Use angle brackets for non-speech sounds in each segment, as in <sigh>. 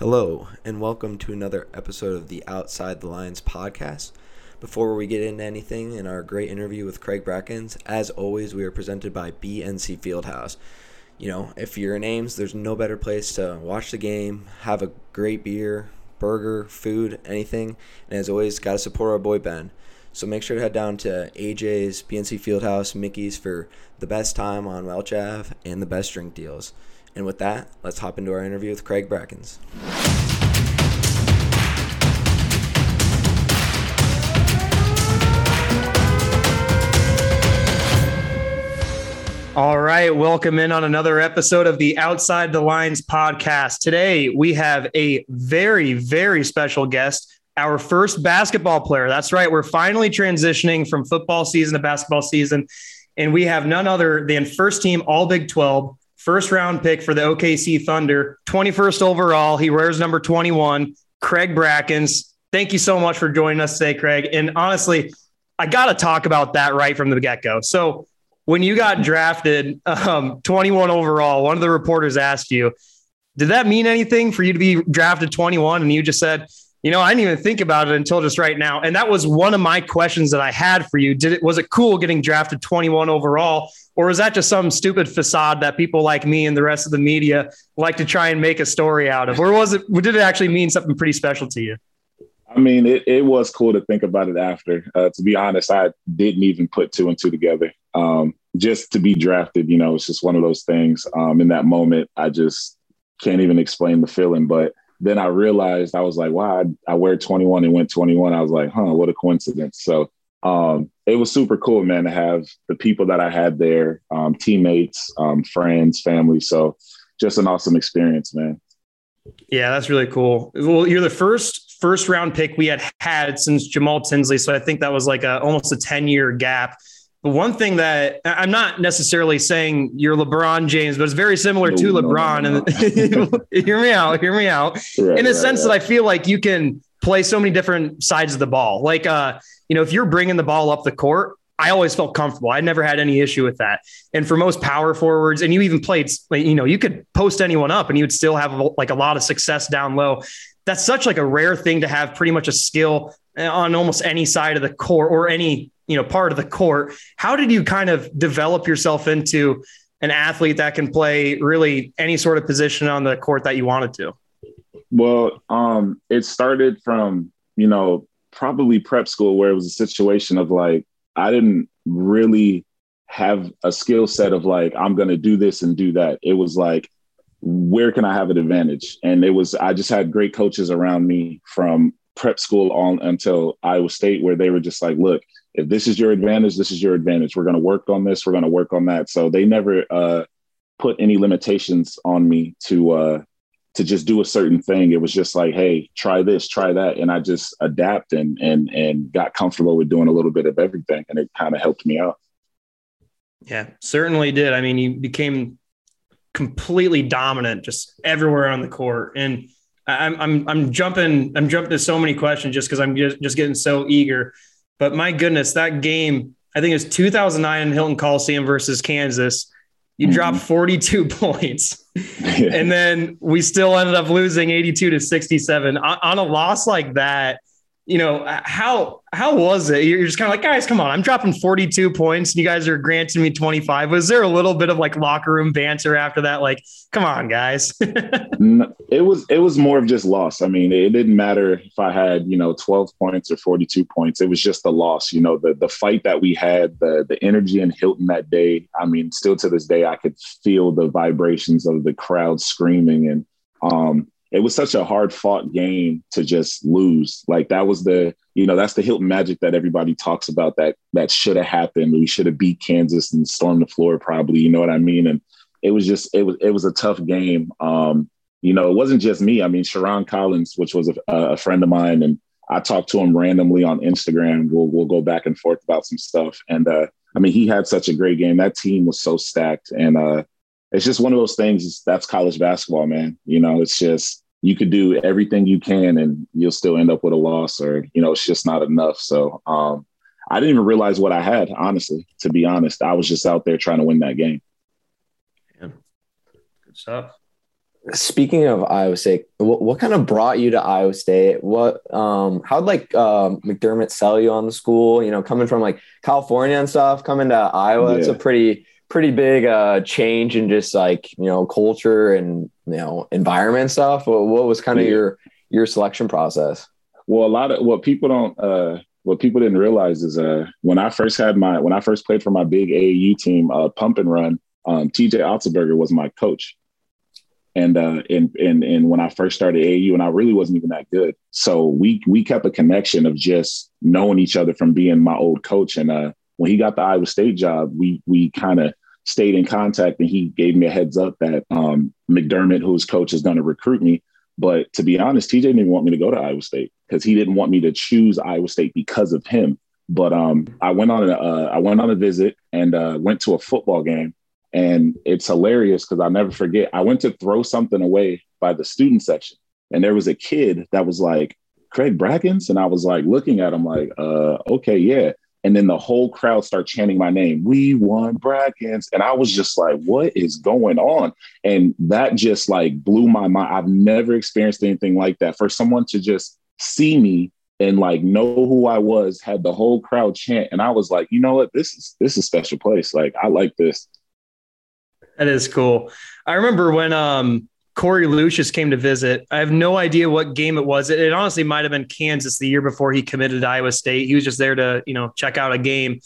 Hello, and welcome to another episode of the Outside the Lines podcast. Before we get into anything in our great interview with Craig Brackins, as always, we are presented by BNC Fieldhouse. You know, if you're in Ames, there's no better place to watch the game, have a great beer, burger, food, anything. And as always, got to support our boy Ben. So make sure to head down to AJ's, BNC Fieldhouse, Mickey's for the best time on Welch Ave and the best drink deals. And with that, let's hop into our interview with Craig Brackins. All right, welcome in on another episode of the Outside the Lines podcast. Today we have a very, very special guest, our first basketball player. That's right, we're finally transitioning from football season to basketball season, and we have none other than first team All Big 12, first round pick for the OKC Thunder, 21st overall. He wears number 21, Craig Brackins. Thank you so much for joining us today, Craig. And honestly, I got to talk about that right from the get go. So, when you got drafted um, 21 overall, one of the reporters asked you, did that mean anything for you to be drafted 21? And you just said, you know, I didn't even think about it until just right now. And that was one of my questions that I had for you. Did it was it cool getting drafted 21 overall? Or is that just some stupid facade that people like me and the rest of the media like to try and make a story out of? Or was it did it actually mean something pretty special to you? I mean, it, it was cool to think about it after. Uh, to be honest, I didn't even put two and two together. Um, just to be drafted, you know, it's just one of those things. Um, in that moment, I just can't even explain the feeling. But then I realized I was like, wow, I, I wear 21 and went 21. I was like, huh, what a coincidence. So um, it was super cool, man, to have the people that I had there, um, teammates, um, friends, family. So just an awesome experience, man. Yeah, that's really cool. Well, you're the first first round pick we had had since Jamaal Tinsley. So I think that was like a, almost a 10 year gap. But one thing that I'm not necessarily saying you're LeBron James, but it's very similar no, to LeBron. No, no, and <laughs> hear me out, hear me out. Right, in a right, sense right. that I feel like you can play so many different sides of the ball. Like, uh, you know, if you're bringing the ball up the court, I always felt comfortable. I never had any issue with that. And for most power forwards, and you even played, you know, you could post anyone up and you would still have like a lot of success down low. That's such like a rare thing to have pretty much a skill on almost any side of the court or any you know part of the court how did you kind of develop yourself into an athlete that can play really any sort of position on the court that you wanted to well um it started from you know probably prep school where it was a situation of like i didn't really have a skill set of like i'm going to do this and do that it was like where can i have an advantage and it was i just had great coaches around me from prep school on until iowa state where they were just like look if this is your advantage, this is your advantage. We're going to work on this. We're going to work on that. So they never uh, put any limitations on me to uh, to just do a certain thing. It was just like, hey, try this, try that, and I just adapt and and and got comfortable with doing a little bit of everything, and it kind of helped me out. Yeah, certainly did. I mean, you became completely dominant just everywhere on the court, and I'm I'm I'm jumping I'm jumping to so many questions just because I'm just, just getting so eager. But my goodness, that game, I think it was 2009 in Hilton Coliseum versus Kansas. You mm-hmm. dropped 42 <laughs> points. and then we still ended up losing 82 to 67 on, on a loss like that you know how how was it? You're just kind of like guys come on i'm dropping 42 points and you guys are granting me 25 was there a little bit of like locker room banter after that? Like come on guys. <laughs> It was it was more of just loss. I mean it didn't matter if i had you know 12 points or 42 points. It was just the loss you know the the fight that we had the the energy in hilton that day. I mean still to this day i could feel the vibrations of the crowd screaming and um it was such a hard fought game to just lose. Like that was the, you know, that's the Hilton magic that everybody talks about that that should have happened. We should have beat Kansas and stormed the floor probably, you know what I mean? And it was just it was it was a tough game. Um, you know, it wasn't just me. I mean, Sherron Collins, which was a, a friend of mine, and I talked to him randomly on Instagram. We'll we'll go back and forth about some stuff. And uh, I mean, he had such a great game. That team was so stacked, and uh, it's just one of those things. That's college basketball, man. You know, it's just you could do everything you can and you'll still end up with a loss, or you know, it's just not enough. So um, I didn't even realize what I had. Honestly, to be honest, I was just out there trying to win that game. Yeah. Good stuff. speaking of Iowa State, what, what, kind of brought you to Iowa State? What, um, how'd like uh, McDermott sell you on the school? You know, coming from like California and stuff, coming to Iowa, yeah. it's a pretty, pretty big uh, change in just like you know culture and you know environment stuff. What, what was kind of yeah. your your selection process? Well, a lot of what people don't, uh, what people didn't realize is uh, when I first had my when I first played for my big AAU team, uh, Pump and Run, um, TJ Otzelberger was my coach and uh and and and when I first started AU and I really wasn't even that good. So we we kept a connection of just knowing each other from being my old coach. And uh when he got the Iowa State job, we we kind of stayed in contact and he gave me a heads up that um McDermott, who's coach, is gonna recruit me. But to be honest, TJ didn't want me to go to Iowa State because he didn't want me to choose Iowa State because of him. But um, I went on a uh, I went on a visit and uh, went to a football game and it's hilarious because I'll never forget. I went to throw something away by the student section, and there was a kid that was like, Craig Brackins. And I was like looking at him like, uh, okay, yeah. And then the whole crowd start chanting my name. We won Brackins. And I was just like, what is going on? And that just like blew my mind. I've never experienced anything like that. For someone to just see me and like know who I was, had the whole crowd chant. And I was like, you know what? This is this is a special place. Like I like this. That is cool. I remember when um, Korie Lucious came to visit. I have no idea what game it was. It, it honestly might have been Kansas the year before he committed to Iowa State. He was just there to, you know, check out a game.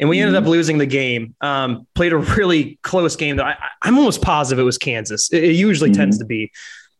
And we ended up mm-hmm. losing the game. Um, played a really close game though. I, am almost positive it was Kansas. It, it usually mm-hmm. tends to be.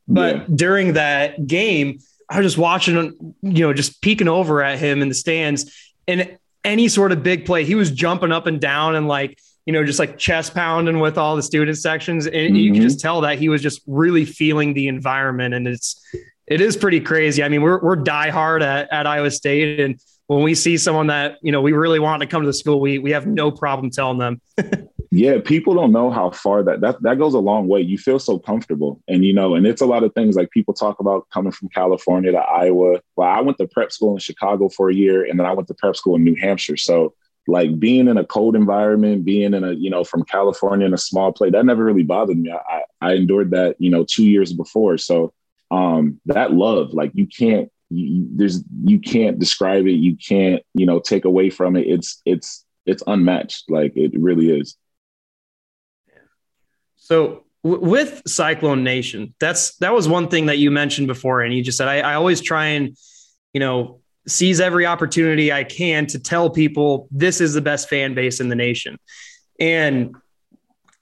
But yeah. during that game, I was just watching, you know, just peeking over at him in the stands. And any sort of big play, he was jumping up and down and like you know, just like chest pounding with all the student sections. And mm-hmm. you can just tell that he was just really feeling the environment. And it's, it is pretty crazy. I mean, we're, we're die hard at, at Iowa State. And when we see someone that, you know, we really want to come to the school, we, we have no problem telling them. <laughs> yeah. People don't know how far that, that, that goes a long way. You feel so comfortable and, you know, and it's a lot of things like people talk about coming from California to Iowa. Well, I went to prep school in Chicago for a year and then I went to prep school in New Hampshire. So like being in a cold environment, being in a, you know, from California in a small place, that never really bothered me. I, I endured that, you know, two years before. So um, that love, like you can't, you, there's, you can't describe it. You can't, you know, take away from it. It's, it's, it's unmatched. Like it really is. So with Cyclone Nation, that's, that was one thing that you mentioned before. And you just said, I, I always try and, you know, seize every opportunity I can to tell people this is the best fan base in the nation. And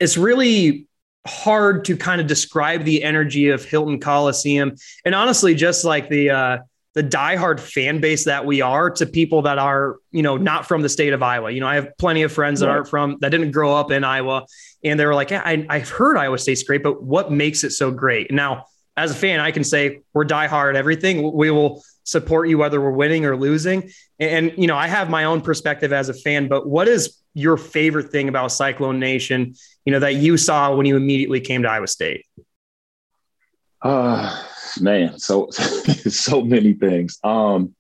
it's really hard to kind of describe the energy of Hilton Coliseum. And honestly, just like the, uh, the diehard fan base that we are to people that are, you know, not from the state of Iowa. You know, I have plenty of friends that aren't from that didn't grow up in Iowa, and they were like, yeah, I, I've heard Iowa State's great, but what makes it so great? Now, as a fan, I can say we're diehard everything. We will support you whether we're winning or losing. And, you know, I have my own perspective as a fan, but what is your favorite thing about Cyclone Nation, you know, that you saw when you immediately came to Iowa State? Uh man, so <laughs> so many things. Um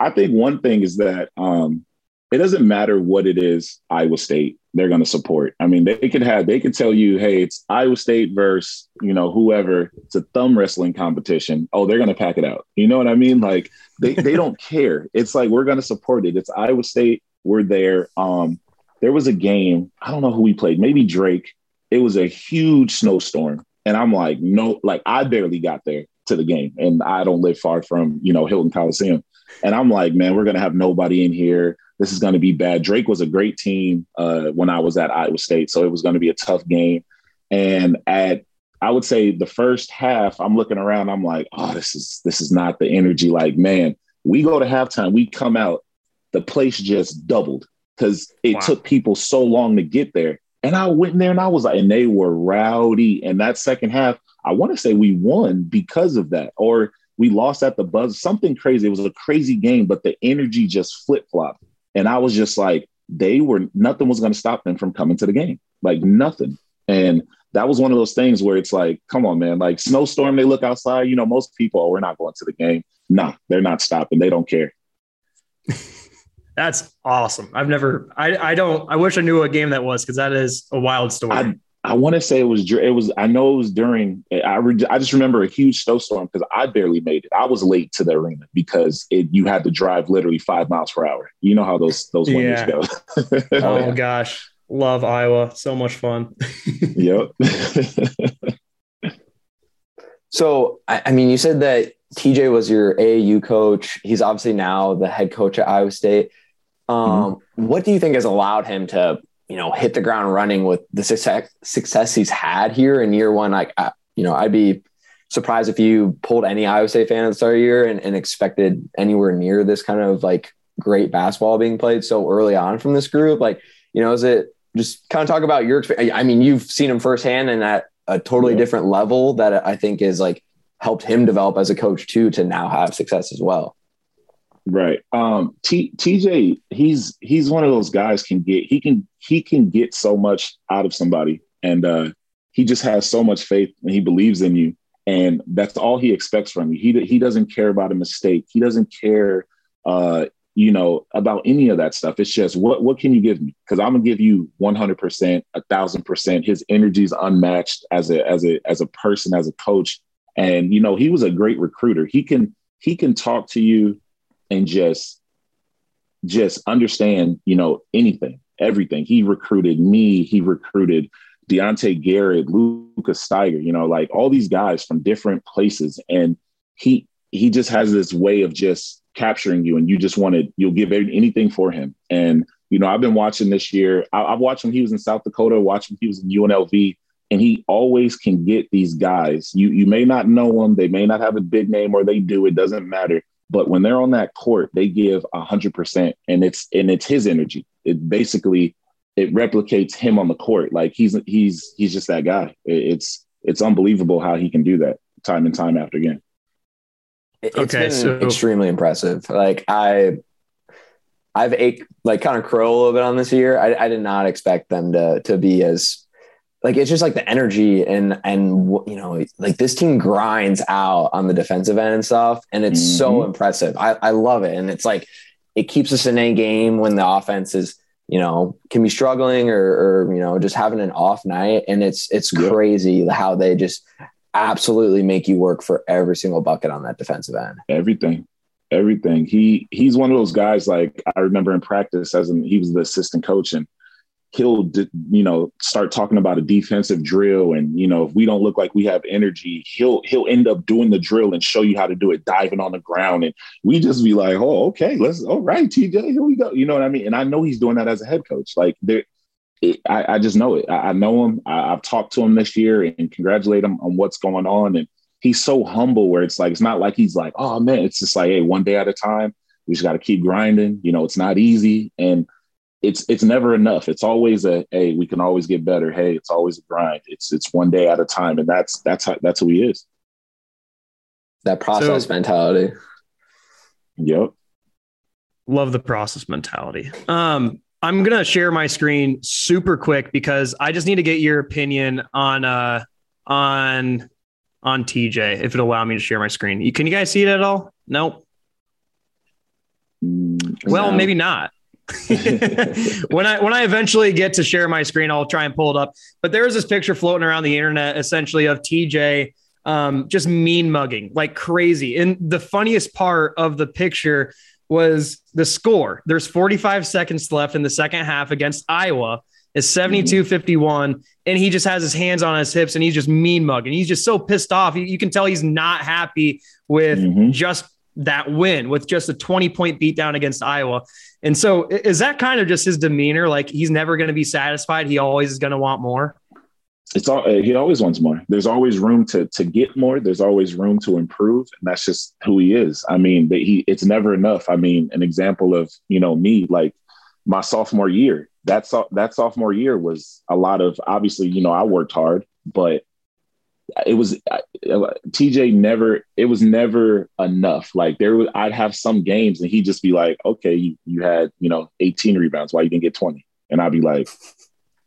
I think one thing is that um it doesn't matter what it is Iowa State they're going to support. I mean, they could have they could tell you, hey, it's Iowa State versus you know whoever. It's a thumb wrestling competition. Oh, they're going to pack it out. You know what I mean? Like they they don't <laughs> care. It's like we're going to support it. It's Iowa State. We're there. Um, there was a game. I don't know who we played. Maybe Drake. It was a huge snowstorm, and I'm like, no, like I barely got there to the game, and I don't live far from you know Hilton Coliseum. And I'm like, man, we're gonna have nobody in here this is going to be bad. Drake was a great team uh, when I was at Iowa State, so it was going to be a tough game. And at I would say the first half, I'm looking around, I'm like, oh, this is this is not the energy. Like, man, we go to halftime, we come out, the place just doubled because it wow. took people so long to get there. And I went in there and I was like, and they were rowdy. And that second half, I want to say we won because of that, or we lost at the buzz, something crazy. It was a crazy game, but the energy just flip flopped. And I was just like, they were nothing was going to stop them from coming to the game, like nothing. And that was one of those things where it's like, come on, man, like snowstorm, they look outside. You know, most people, oh, we're not going to the game. Nah, they're not stopping. They don't care. That's awesome. I've never, I, I don't, I wish I knew what game that was because that is a wild story. I, I want to say it was it was I know it was during I re, I just remember a huge snowstorm because I barely made it. I was late to the arena because it you had to drive literally five miles per hour. You know how those those winters yeah. go. <laughs> oh yeah. gosh, love Iowa, so much fun. <laughs> yep. so I, I mean, you said that TJ was your AAU coach. He's obviously now the head coach at Iowa State. Um, mm-hmm. What do you think has allowed him to you know, hit the ground running with the success success he's had here in year one. Like, I, you know, I'd be surprised if you pulled any Iowa State fan at the start of the year and, and expected anywhere near this kind of like great basketball being played so early on from this group. Like, you know, is it just kind of talk about your experience? I mean, you've seen him firsthand and at a totally yeah. different level that I think is like helped him develop as a coach too to now have success as well. Right. Um, T, TJ, he's he's one of those guys can get he can he can get so much out of somebody, and uh, he just has so much faith and he believes in you, and that's all he expects from you. He he doesn't care about a mistake. He doesn't care, uh, you know, about any of that stuff. It's just what what can you give me? Because I'm gonna give you 100 percent, a thousand percent. His energy is unmatched as a as a as a person, as a coach, and you know he was a great recruiter. He can he can talk to you and just just understand, you know, anything, everything. He recruited me, he recruited Diante Garrett, Lucca Staiger, you know, like all these guys from different places. And he he just has this way of just capturing you and you just wanted you'll give anything for him. And you know, I've been watching this year. I, have watched him. He was in South Dakota. Watched. He was in UNLV, and he always can get these guys. You you may not know them. They may not have a big name, or they do. It doesn't matter. But when they're on that court, they give a hundred percent, and it's and it's his energy. It basically it replicates him on the court. Like he's he's he's just that guy. It's it's unbelievable how he can do that time and time after again. It's okay, been so extremely impressive. Like I, I've ached, like kind of crow a little bit on this year. I, I did not expect them to to be as like it's just like the energy and and you know like this team grinds out on the defensive end and stuff and it's mm-hmm. so impressive I, I love it and it's like it keeps us in a game when the offense is you know can be struggling or, or you know just having an off night and it's it's yep. crazy how they just absolutely make you work for every single bucket on that defensive end everything everything he he's one of those guys like i remember in practice as an, he was the assistant coach and he'll you know start talking about a defensive drill. And you know if we don't look like we have energy he'll he'll end up doing the drill and show you how to do it diving on the ground. And we just be like oh okay let's all right tj here we go. You know what i mean? And i know he's doing that as a head coach. Like there I, I, just know it. I, I know him. I, i've talked to him this year and congratulate him on what's going on. And he's so humble where it's like it's not like he's like oh man it's just like hey one day at a time we just got to keep grinding. You know it's not easy. And it's it's never enough. It's always a hey, we can always get better. Hey, it's always a grind. It's it's one day at a time, and that's that's how that's who he is. That process so, mentality. Yep. Love the process mentality. Um, I'm gonna share my screen super quick because I just need to get your opinion on uh on on TJ if it'll allow me to share my screen. You, Can you guys see it at all? Nope. Mm, well, no. maybe not. <laughs> when I when I eventually get to share my screen, I'll try and pull it up. But there is this picture floating around the internet, essentially of TJ um, just mean mugging like crazy. And the funniest part of the picture was the score. There's 45 seconds left in the second half against Iowa. Is 72 51. And he just has his hands on his hips and he's just mean mugging. He's just so pissed off. You, you can tell he's not happy with mm-hmm. just that win, with just a 20 point beatdown against Iowa. And so is that kind of just his demeanor? Like he's never going to be satisfied. He always is going to want more. It's all eh, he always wants more. There's always room to to get more. There's always room to improve, and that's just who he is. I mean, that he it's never enough. I mean, an example of you know me like my sophomore year. That that sophomore year was a lot of obviously you know I worked hard, but it was TJ never it was never enough. Like there was I'd have some games and he'd just be like, okay, you, you had, you know, 18 rebounds, why you didn't get 20? And I'd be like,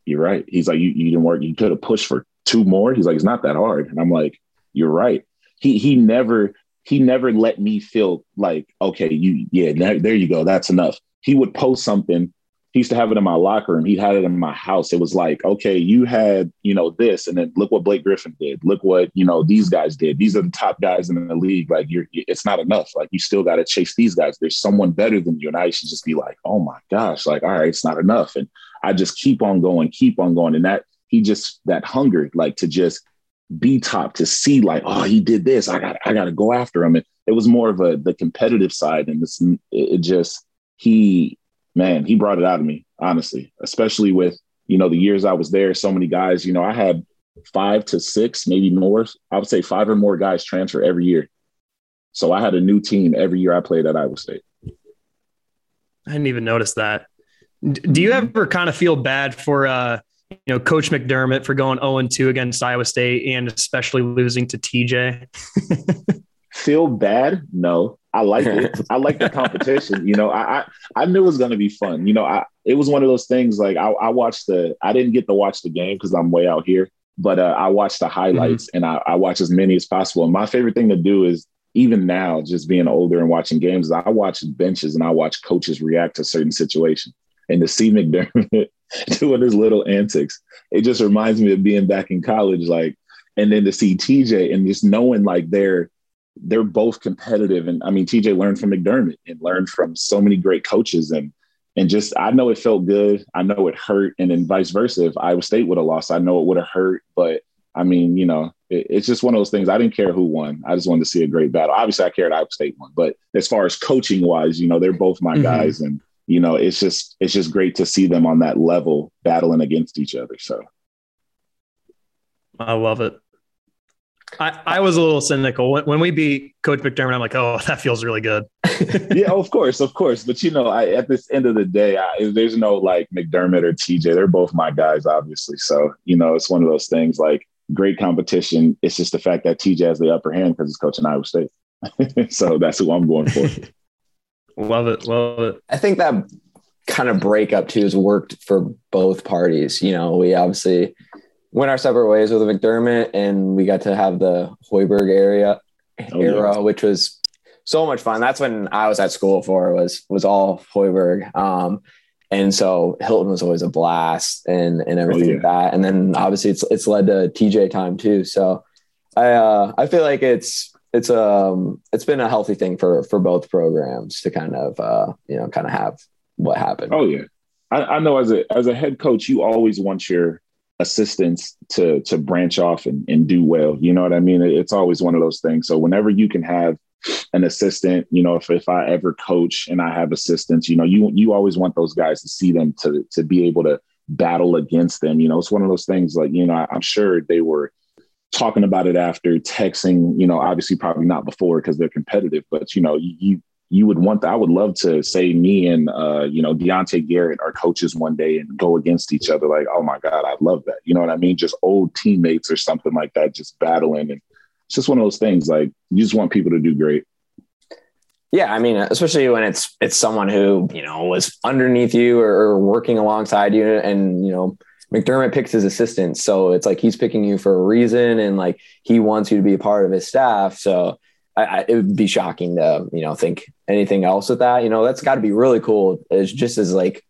You're right. He's like, You you didn't work, you could have pushed for two more. He's like, It's not that hard. And I'm like, You're right. He he never he never let me feel like, okay, you yeah, there you go, that's enough. He would post something he used to have it in my locker room. He had it in my house. It was like, okay, you had, you know, this, and then look what Blake Griffin did. Look what, you know, these guys did. These are the top guys in the league. Like you're it's not enough. Like you still got to chase these guys. There's someone better than you. And I used to just be like, oh my gosh, like, all right, it's not enough. And I just keep on going, keep on going. And that he just that hunger, like to just be top, to see like, oh, he did this. I got I gotta go after him. And it was more of a the competitive side. And this it just he man, he brought it out of me, honestly, especially with, you know, the years I was there, so many guys, you know, I had five to six, maybe more. I would say five or more guys transfer every year. So I had a new team every year I played at Iowa State. I didn't even notice that. Do you ever kind of feel bad for, uh, you know, Coach McDermott for going 0 2 against Iowa State and especially losing to TJ? <laughs> feel bad? No. I like it. <laughs> I like the competition. You know, I, I, I knew it was going to be fun. You know, I it was one of those things. Like I, I watched the. I didn't get to watch the game because I'm way out here, but uh, I watched the highlights mm-hmm. and I, I watch as many as possible. And my favorite thing to do is even now, just being older and watching games, I watch benches and I watch coaches react to certain situations. And to see McDermott <laughs> doing his little antics, it just reminds me of being back in college. Like, and then to see TJ and just knowing like they're they're both competitive. And I mean, TJ learned from McDermott and learned from so many great coaches. And and just I know it felt good. I know it hurt. And then vice versa. If Iowa State would have lost, I know it would have hurt. But I mean, you know, it, it's just one of those things. I didn't care who won. I just wanted to see a great battle. Obviously, I cared Iowa State won. But as far as coaching wise, you know, they're both my mm-hmm. guys. And you know, it's just it's just great to see them on that level battling against each other. So I love it. I, I was a little cynical when, when we beat Coach McDermott. I'm like, oh, <laughs> that feels really good. <laughs> yeah, of course, of course. But you know, I, at this end of the day, I, there's no like McDermott or TJ. They're both my guys, obviously. So you know, it's one of those things. Like great competition. It's just the fact that TJ has the upper hand because he's coaching Iowa State. <laughs> so that's who I'm going for. love it, love it. I think that kind of breakup too has worked for both parties. You know, we obviously went our separate ways with McDermott, and we got to have the Hoiberg area oh, era, yeah. which was so much fun. That's when I was at school for was was all Hoiberg. Um, and so Hilton was always a blast and and everything oh, yeah. like that. And then obviously it's it's led to TJ time too. So I uh, I feel like it's it's um it's been a healthy thing for for both programs to kind of uh you know kind of have what happened. Oh yeah. I, I know as a as a head coach, you always want your assistants to to branch off and, and do well. You know what I mean? It's always one of those things. So whenever you can have an assistant, you know, if, if I ever coach and I have assistants, you know, you you always want those guys to see them to to be able to battle against them. You know, it's one of those things like, you know, I, I'm sure they were talking about it after texting, you know, obviously probably not before because they're competitive, but you know, you you would want that. I would love to say me and uh, you know Diante Garrett are coaches one day and go against each other. Like, oh my god, I love that. You know what I mean? Just old teammates or something like that, just battling, and it's just one of those things. Like, you just want people to do great. Yeah, I mean, especially when it's it's someone who you know was underneath you or, or working alongside you, and you know McDermott picks his assistants, so it's like he's picking you for a reason, and like he wants you to be a part of his staff. So I, I, it would be shocking to you know think anything else with that. You know, that's got to be really cool. It's just as like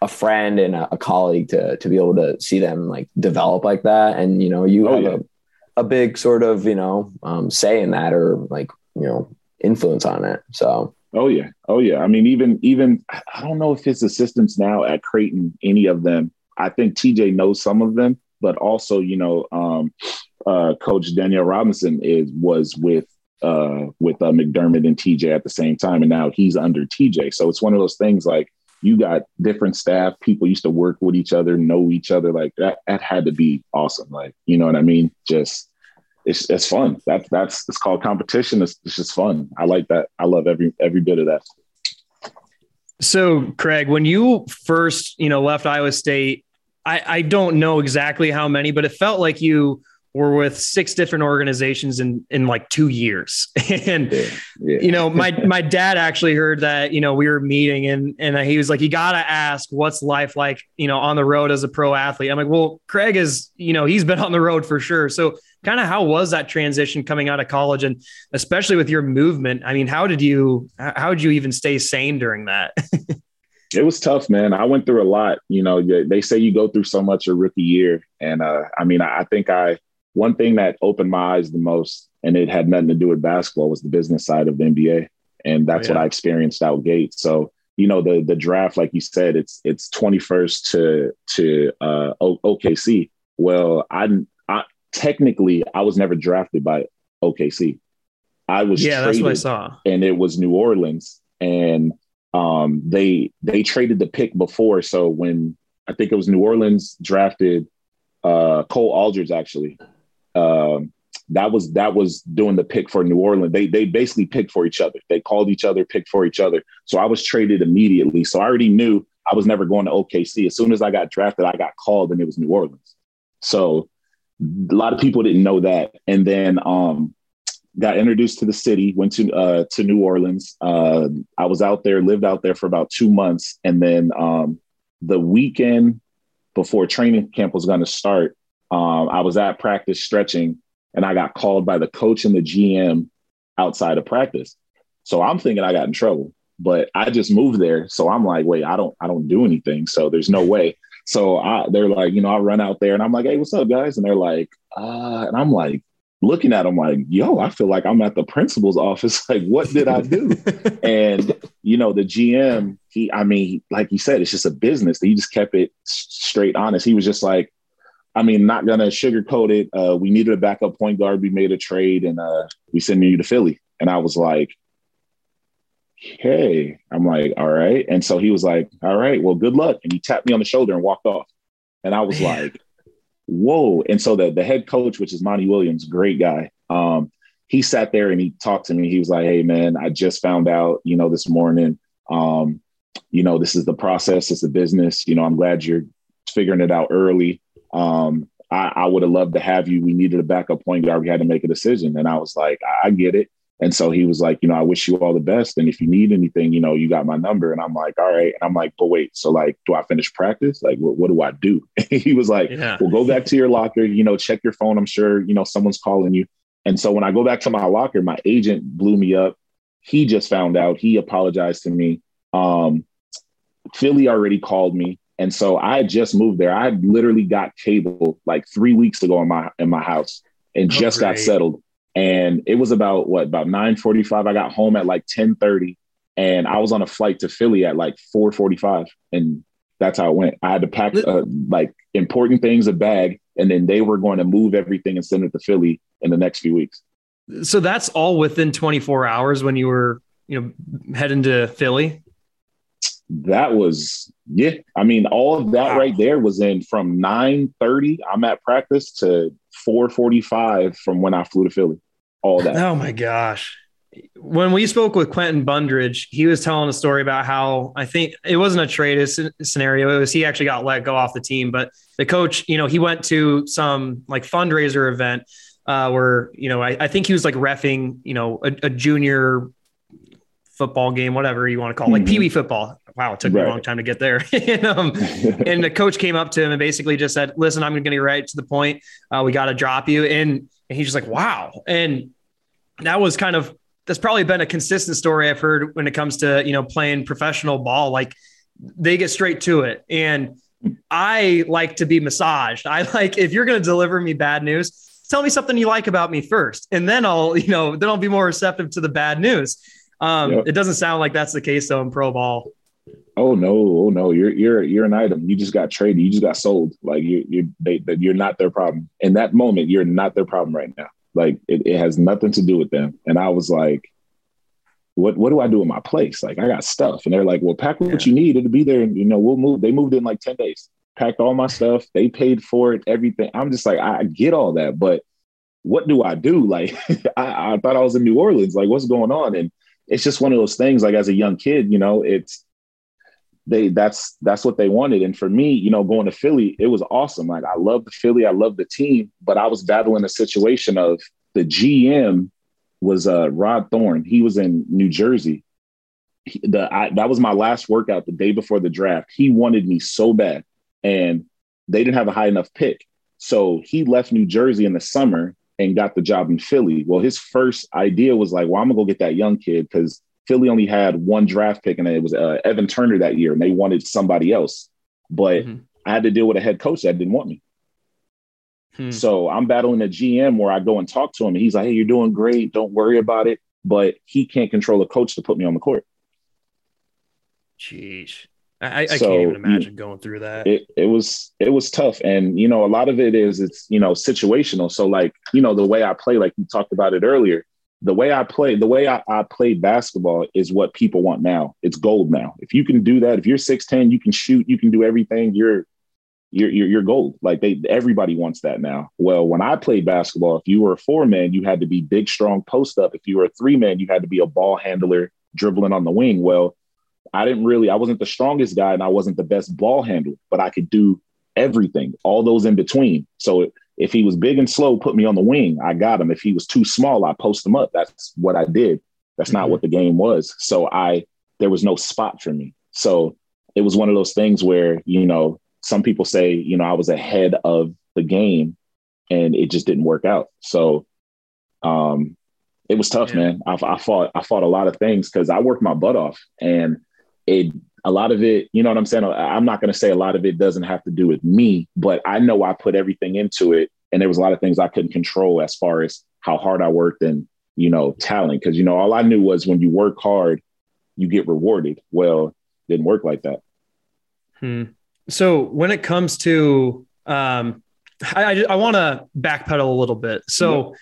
a friend and a, a, colleague to to be able to see them like develop like that, and you know, you oh, have yeah. a, a big sort of you know um, say in that or like you know influence on it. So. Oh yeah, oh yeah. I mean, even even I don't know if his assistants now at Creighton, any of them. I think TJ knows some of them, but also you know, um, uh, Coach Daniyal Robinson is was with uh, with uh, McDermott and TJ at the same time, and now he's under TJ. So it's one of those things like you got different staff, people used to work with each other, know each other. Like that, that had to be awesome. Like you know what I mean? Just it's it's fun. That's that's it's called competition. It's, it's just fun. I like that. I love every every bit of that. So, Craig, when you first, you know, left Iowa State, I, I don't know exactly how many, but it felt like you were with six different organizations in in like two years <laughs> and yeah, yeah. you know my <laughs> my dad actually heard that you know we were meeting and and he was like you got to ask what's life like you know on the road as a pro athlete i'm like well craig is you know he's been on the road for sure so kind of how was that transition coming out of college and especially with your movement i mean how did you how did you even stay sane during that <laughs> It was tough, man. I went through a lot. You know, they say you go through so much a rookie year, and uh, I mean, I think I one thing that opened my eyes the most, and it had nothing to do with basketball, was the business side of the NBA, and that's oh, yeah. what I experienced out gate. So you know, the the draft, like you said, it's it's twenty first to to uh, OKC. Well, I, I technically I was never drafted by OKC. I was yeah, that's what I saw, and it was New Orleans, and um, they they traded the pick before. So when I think it was New Orleans drafted uh, Cole Aldrich, actually, um, that was that was doing the pick for New Orleans. They they basically picked for each other. They called each other, picked for each other. So I was traded immediately. So I already knew I was never going to OKC. As soon as I got drafted, I got called, and it was New Orleans. So a lot of people didn't know that. And then um, got introduced to the city, went to uh, to New Orleans. Uh, I was out there, lived out there for about two months, and then um, the weekend before training camp was going to start, um, I was at practice stretching, and I got called by the coach and the GM outside of practice. So I'm thinking I got in trouble, but I just moved there, so I'm like, wait, I don't, I don't do anything, so there's no way. So I, they're like, you know, I run out there and I'm like, hey, what's up, guys? And they're like, uh, and I'm like, looking at them like, yo, I feel like I'm at the principal's <laughs> office. like, what did I do? <laughs> and, you know, the GM, he, I mean, like you said, it's just a business. He just kept it straight honest. He was just like, I mean, not gonna sugarcoat it. Uh, we needed a backup point guard. We made a trade and uh, we sent you to Philly. And I was like, hey, I'm like, all right. And so he was like, all right, well, good luck. And he tapped me on the shoulder and walked off. And I was Man. like, whoa. And so the, the head coach, which is Monty Williams, great guy. Um, he sat there and he talked to me. He was like, Hey man, I just found out, you know, this morning, um, you know, this is the process. It's a business. You know, I'm glad you're figuring it out early. Um, I, I would have loved to have you. We needed a backup point guard. We had to make a decision. And I was like, I, I get it. And so he was like, you know, I wish you all the best. And if you need anything, you know, you got my number. And I'm like, all right. And I'm like, but wait, so like, do I finish practice? Like, what, what do I do? <laughs> he was like, yeah. well, go back to your locker, you know, check your phone. I'm sure, you know, someone's calling you. And so when I go back to my locker, my agent blew me up. He just found out. He apologized to me. Um, Philly already called me. And so I just moved there. I literally got cable like three weeks ago in my in my house and oh, just great. got settled and it was about what about 9:45 I got home at like 10:30 and I was on a flight to Philly at like 4:45 and that's how it went. I had to pack uh, like important things a bag and then they were going to move everything and send it to Philly in the next few weeks. So that's all within 24 hours when you were, you know, heading to Philly. That was yeah. I mean, all of that wow. right there was in from 9:30 I'm at practice to 445 from when I flew to Philly. All that. Oh my gosh. When we spoke with Quentin Bundridge, he was telling a story about how I think it wasn't a trade scenario. It was he actually got let go off the team, but the coach, you know, he went to some like fundraiser event uh, where, you know, I, I think he was like refing, you know, a, a junior football game, whatever you want to call it, like mm-hmm. Pee Wee football. Wow, it took right. me a long time to get there. <laughs> and, um, <laughs> and, the coach came up to him and basically just said, "Listen, I'm going to get right to the point. Uh, we got to drop you." And, and he's just like, "Wow!" And that was kind of that's probably been a consistent story I've heard when it comes to you know playing professional ball. Like they get straight to it, and I like to be massaged. I <laughs> like if you're going to deliver me bad news, tell me something you like about me first, and then I'll you know then I'll be more receptive to the bad news. Um, yep. It doesn't sound like that's the case though in pro ball. Oh no, oh no, you're you're you're an item. You just got traded. You just got sold. Like you you they, you're not their problem. In that moment, you're not their problem right now. Like it, it has nothing to do with them. And I was like, what what do I do in my place? Like I got stuff. And they're like, well, pack what yeah. you need. It'll be there. And you know, we'll move. They moved in like 10 days, packed all my stuff. They paid for it, everything. I'm just like, I get all that, but what do I do? Like <laughs> I, I thought I was in New Orleans. Like, what's going on? And it's just one of those things like as a young kid you know it's they that's that's what they wanted. And for me you know going to philly it was awesome. Like i love the philly i love the team but i was battling a situation of the gm was uh rod thorn he was in new jersey. He, the I, that was my last workout the day before the draft. He wanted me so bad and they didn't have a high enough pick. So he left new jersey in the summer and got the job in Philly. Well, his first idea was like, well, I'm gonna go get that young kid because Philly only had one draft pick, and it was uh, Evan Turner that year, and they wanted somebody else. But mm-hmm. I had to deal with a head coach that didn't want me. Hmm. So I'm battling a GM where I go and talk to him, and he's like, "Hey, you're doing great. Don't worry about it." But he can't control a coach to put me on the court. Jeez. I, I so, can't even imagine going through that. It, it was it was tough, and you know a lot of it is it's you know situational. So like you know the way I play, like you talked about it earlier, the way I play, the way I, I play basketball is what people want now. It's gold now. If you can do that, if you're six ten, you can shoot, you can do everything. You're you're, you're, you're gold. Like they, everybody wants that now. Well, when I played basketball, if you were a four man, you had to be big, strong post up. If you were a three man, you had to be a ball handler dribbling on the wing. Well, I didn't really, I wasn't the strongest guy and I wasn't the best ball handler, but I could do everything, all those in between. So if he was big and slow, put me on the wing. I got him. If he was too small, I post him up. That's what I did. That's mm-hmm. not what the game was. So I, there was no spot for me. So it was one of those things where, you know, some people say, you know, I was ahead of the game and it just didn't work out. So um, it was tough, yeah. man. I, I, fought, I fought a lot of things because I worked my butt off and it, a lot of it, you know what I'm saying? I'm not going to say a lot of it doesn't have to do with me, but I know I put everything into it. And there was a lot of things I couldn't control as far as how hard I worked and, you know, talent. Cause, you know, all I knew was when you work hard, you get rewarded. Well, didn't work like that. Hmm so when it comes to um, I, I, I want to backpedal a little bit. So yeah.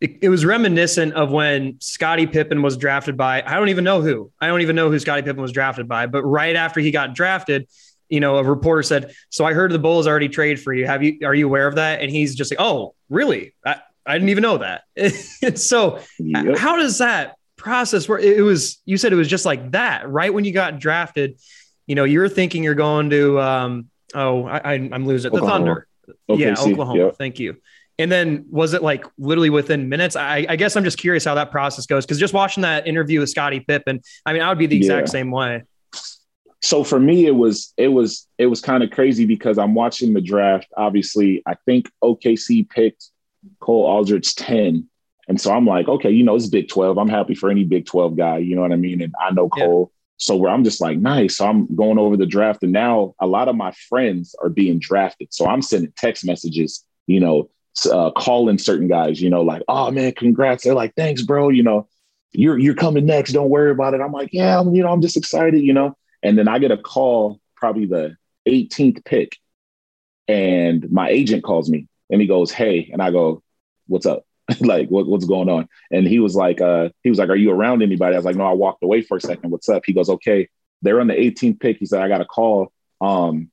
It, it, was reminiscent of when Scottie Pippen was drafted by I don't even know who I don't even know who Scottie Pippen was drafted by, but right after he got drafted, you know, a reporter said, "So I heard the Bulls already trade for you. Have you? Are you aware of that?" And he's just like, "Oh, really? I, I didn't even know that." <laughs> so yep. how does that process work? It was you said it was just like that, right when you got drafted you know, you're thinking you're going to, um, oh, I, am losing it. The Thunder. Okay, yeah, Oklahoma. Thank you. And then was it like literally within minutes? I, I guess I'm just curious how that process goes because just watching that interview with Scottie Pippen, I mean, I would be the exact yeah. same way. So for me, it was it was it was kind of crazy because I'm watching the draft. Obviously, I think OKC picked Cole Aldrich 10. And so I'm like, okay, you know, it's Big 12. I'm happy for any Big 12 guy. You know what I mean? And I know Cole. So where I'm just like, nice. So I'm going over the draft, and now a lot of my friends are being drafted. So I'm sending text messages, you know, uh, calling certain guys, you know, like, oh man, congrats. They're like, thanks, bro. You know, you're you're coming next. Don't worry about it. I'm like, yeah, I'm, you know, I'm just excited, you know. And then I get a call, probably the 18th pick, and my agent calls me and he goes, hey, and I go, what's up? <laughs> like what, what's going on and he was like uh he was like are you around anybody i was like no i walked away for a second what's up he goes okay they're on the 18th pick he said i got a call um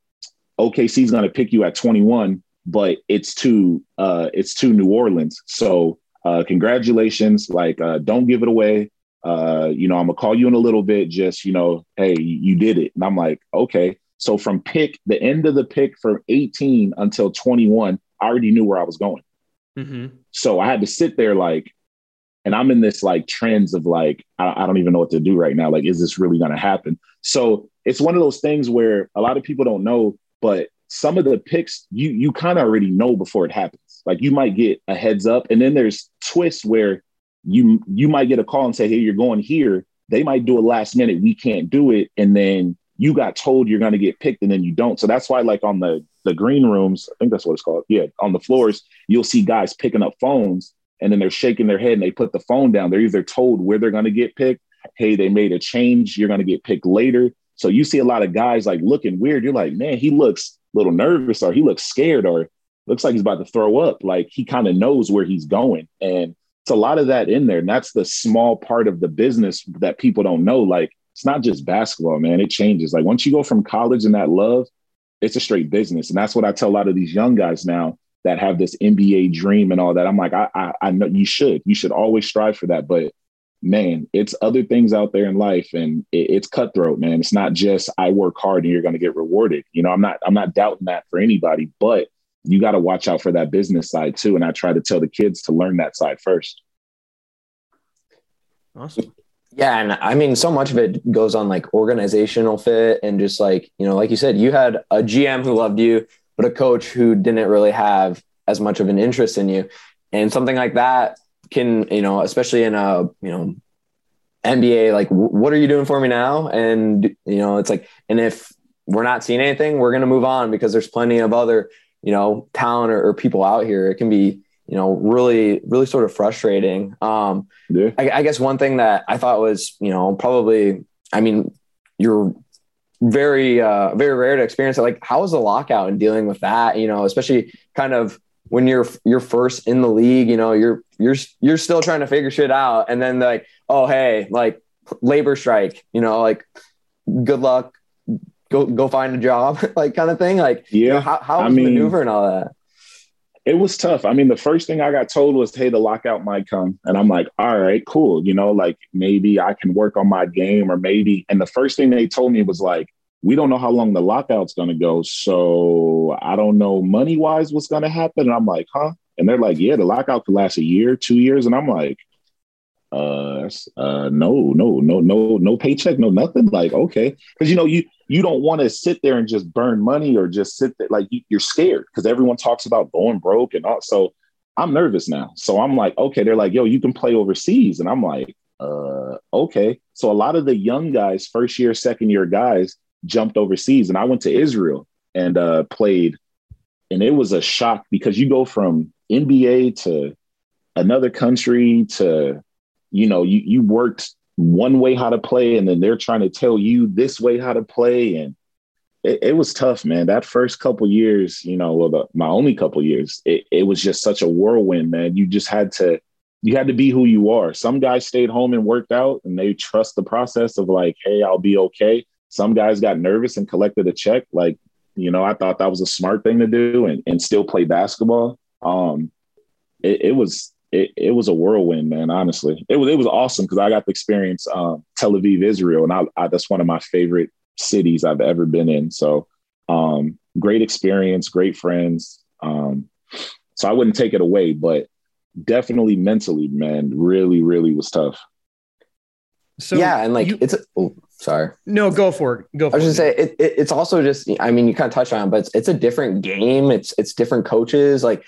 okc's going to pick you at 21 but it's to uh it's to new orleans. So uh congratulations. Like uh don't give it away. Uh you know i'm gonna call you in a little bit. Just you know hey you did it. And i'm like okay. So from pick the end of the pick from 18 until 21 i already knew where i was going. Mm-hmm. So I had to sit there like, and I'm in this like trends of like, I, I don't even know what to do right now. Like, is this really going to happen? So it's one of those things where a lot of people don't know, but some of the picks you you kind of already know before it happens. Like you might get a heads up, and then there's twists where you you might get a call and say, "Hey, you're going here." They might do a last minute. We can't do it, and then you got told you're going to get picked, and then you don't. So that's why, like on the the green rooms, I think that's what it's called. Yeah, on the floors, you'll see guys picking up phones and then they're shaking their head and they put the phone down. They're either told where they're going to get picked. Hey, they made a change. You're going to get picked later. So you see a lot of guys like looking weird. You're like, man, he looks little nervous or he looks scared or looks like he's about to throw up. Like he kind of knows where he's going. And it's a lot of that in there. And that's the small part of the business that people don't know. Like it's not just basketball, man. It changes. Like once you go from college and that love it's a straight business. And that's what I tell a lot of these young guys now that have this NBA dream and all that. I'm like, I, I, I know you should, you should always strive for that. But man, it's other things out there in life and it, it's cutthroat, man. It's not just I work hard and you're going to get rewarded. You know, I'm not, I'm not doubting that for anybody, but you got to watch out for that business side too. And I try to tell the kids to learn that side first. Awesome. Yeah, and I mean, so much of it goes on like organizational fit and just like you know, like you said, you had a GM who loved you, but a coach who didn't really have as much of an interest in you, and something like that can you know, especially in a you know NBA, like, what are you doing for me now? And, you know, it's like, and if we're not seeing anything, we're going to move on because there's plenty of other, you know, talent or, or, people out here. It can be, you know, really, really sort of frustrating. Um, yeah. I, I guess one thing that I thought was, you know, probably, I mean, you're very, uh, very rare to experience it. Like, how was the lockout and dealing with that? You know, especially kind of when you're you're first in the league, you know, you're you're you're still trying to figure shit out, and then like, oh hey, like labor strike, you know, like good luck, go go find a job, <laughs> like kind of thing. Like, yeah, you know, how how was I mean, maneuvering all that? It was tough. I mean, the first thing I got told was, "Hey, the lockout might come," and I'm like, "All right, cool." You know, like maybe I can work on my game, or maybe. And the first thing they told me was like, we don't know how long the lockout's going to go. So I don't know money wise what's going to happen. And I'm like, huh? And they're like, yeah, the lockout could last a year, two years. And I'm like, uh, uh, no, no, no, no, no paycheck, no nothing. Like, okay, because you know you you don't want to sit there and just burn money or just sit there like you, you're scared because everyone talks about going broke and all. So I'm nervous now. So I'm like, okay, they're like, yo, you can play overseas, and I'm like, uh, okay. So a lot of the young guys, first year, second year guys, jumped overseas and I went to Israel and uh, played. And it was a shock because you go from NBA to another country to, you know, you, you worked one way how to play and then they're trying to tell you this way how to play. And it, it was tough, man. That first couple years, you know, well, the, my only couple years, it, it was just such a whirlwind, man. You just had to, you had to be who you are. Some guys stayed home and worked out and they trust the process of like, hey, I'll be okay. Some guys got nervous and collected a check. Like, you know, I thought that was a smart thing to do and, and still play basketball. Um, it, it was it, it was a whirlwind, man. Honestly, it was it was awesome because I got to experience um, Tel Aviv, Israel, and I, I, that's one of my favorite cities I've ever been in. So, um, great experience, great friends. Um, so I wouldn't take it away, but definitely mentally, man, really, really was tough. So yeah, and like you, it's oh, sorry. No, go for it. Go. For it. I was just say it, it, It's also just. I mean, you kind of touched on, it, but it's, it's a different game. It's it's different coaches. Like,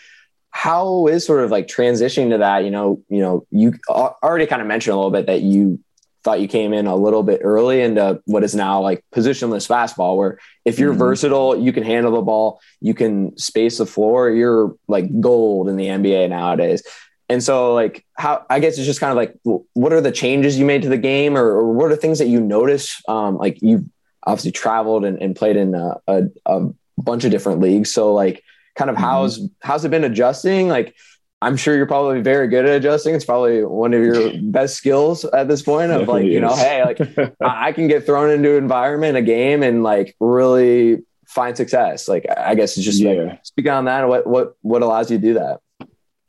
how is sort of like transitioning to that? You know, you know, you already kind of mentioned a little bit that you thought you came in a little bit early into what is now like positionless fastball, where if you're mm-hmm. versatile, you can handle the ball, you can space the floor. You're like gold in the NBA nowadays. And so, like, how I guess it's just kind of like, what are the changes you made to the game, or, or what are things that you notice? Um, like, you've obviously traveled and, and played in a, a, a, bunch of different leagues. So, like, kind of mm-hmm. how's how's it been adjusting? Like, I'm sure you're probably very good at adjusting. It's probably one of your <laughs> best skills at this point. Of like, you know, hey, like <laughs> I can get thrown into an environment, a game, and like really find success. Like, I guess it's just yeah. like, speak on that. What what what allows you to do that?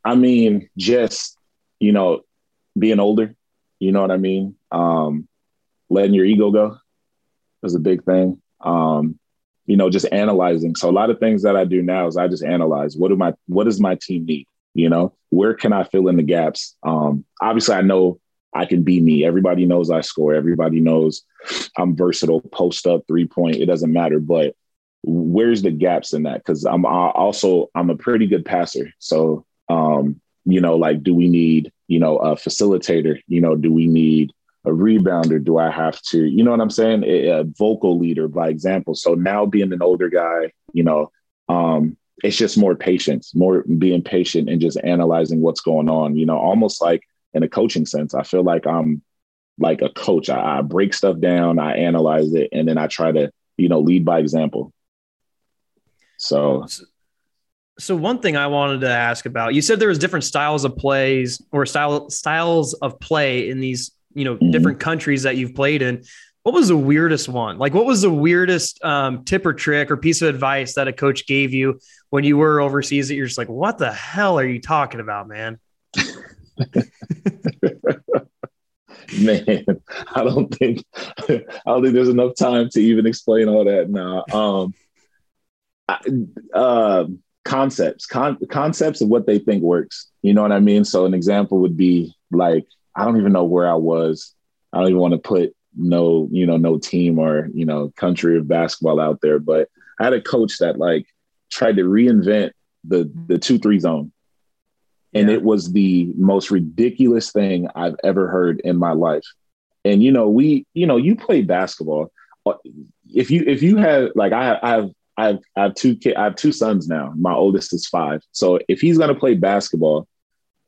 I mean, just, you know, being older, you know what I mean? Um, letting your ego go is a big thing. Um, you know, just analyzing. So a lot of things that I do now is I just analyze what do my what does my team need? You know, where can I fill in the gaps? Um, obviously I know I can be me. Everybody knows I score. Everybody knows I'm versatile, post up, three point, it doesn't matter. But where's the gaps in that? Because I'm also I'm a pretty good passer. So um, you know, like, do we need, you know, a facilitator? You know, do we need a rebounder? Do I have to, you know what I'm saying? A, a vocal leader, by example. So now being an older guy, you know, um, it's just more patience, more being patient and just analyzing what's going on, you know, almost like in a coaching sense. I feel like I'm like a coach. I, I break stuff down, I analyze it, and then I try to, you know, lead by example. So so one thing I wanted to ask about, you said there was different styles of plays or style styles of play in these, you know, mm-hmm. different countries that you've played in. What was the weirdest one? Like, what was the weirdest um, tip or trick or piece of advice that a coach gave you when you were overseas that you're just like, what the hell are you talking about, man? <laughs> man, I don't think I don't think there's enough time to even explain all that now. Um, I, uh, concepts, con- concepts of what they think works. You know what I mean? So an example would be like, I don't even know where I was. I don't even want to put no, you know, no team or, you know, country of basketball out there. But I had a coach that like tried to reinvent the the two three zone. And yeah. it was the most ridiculous thing I've ever heard in my life. And you know, we, you know, you play basketball. Uh, if you if you have like I, I have I have I have two kids. I have two sons now. My oldest is five. So if he's gonna play basketball,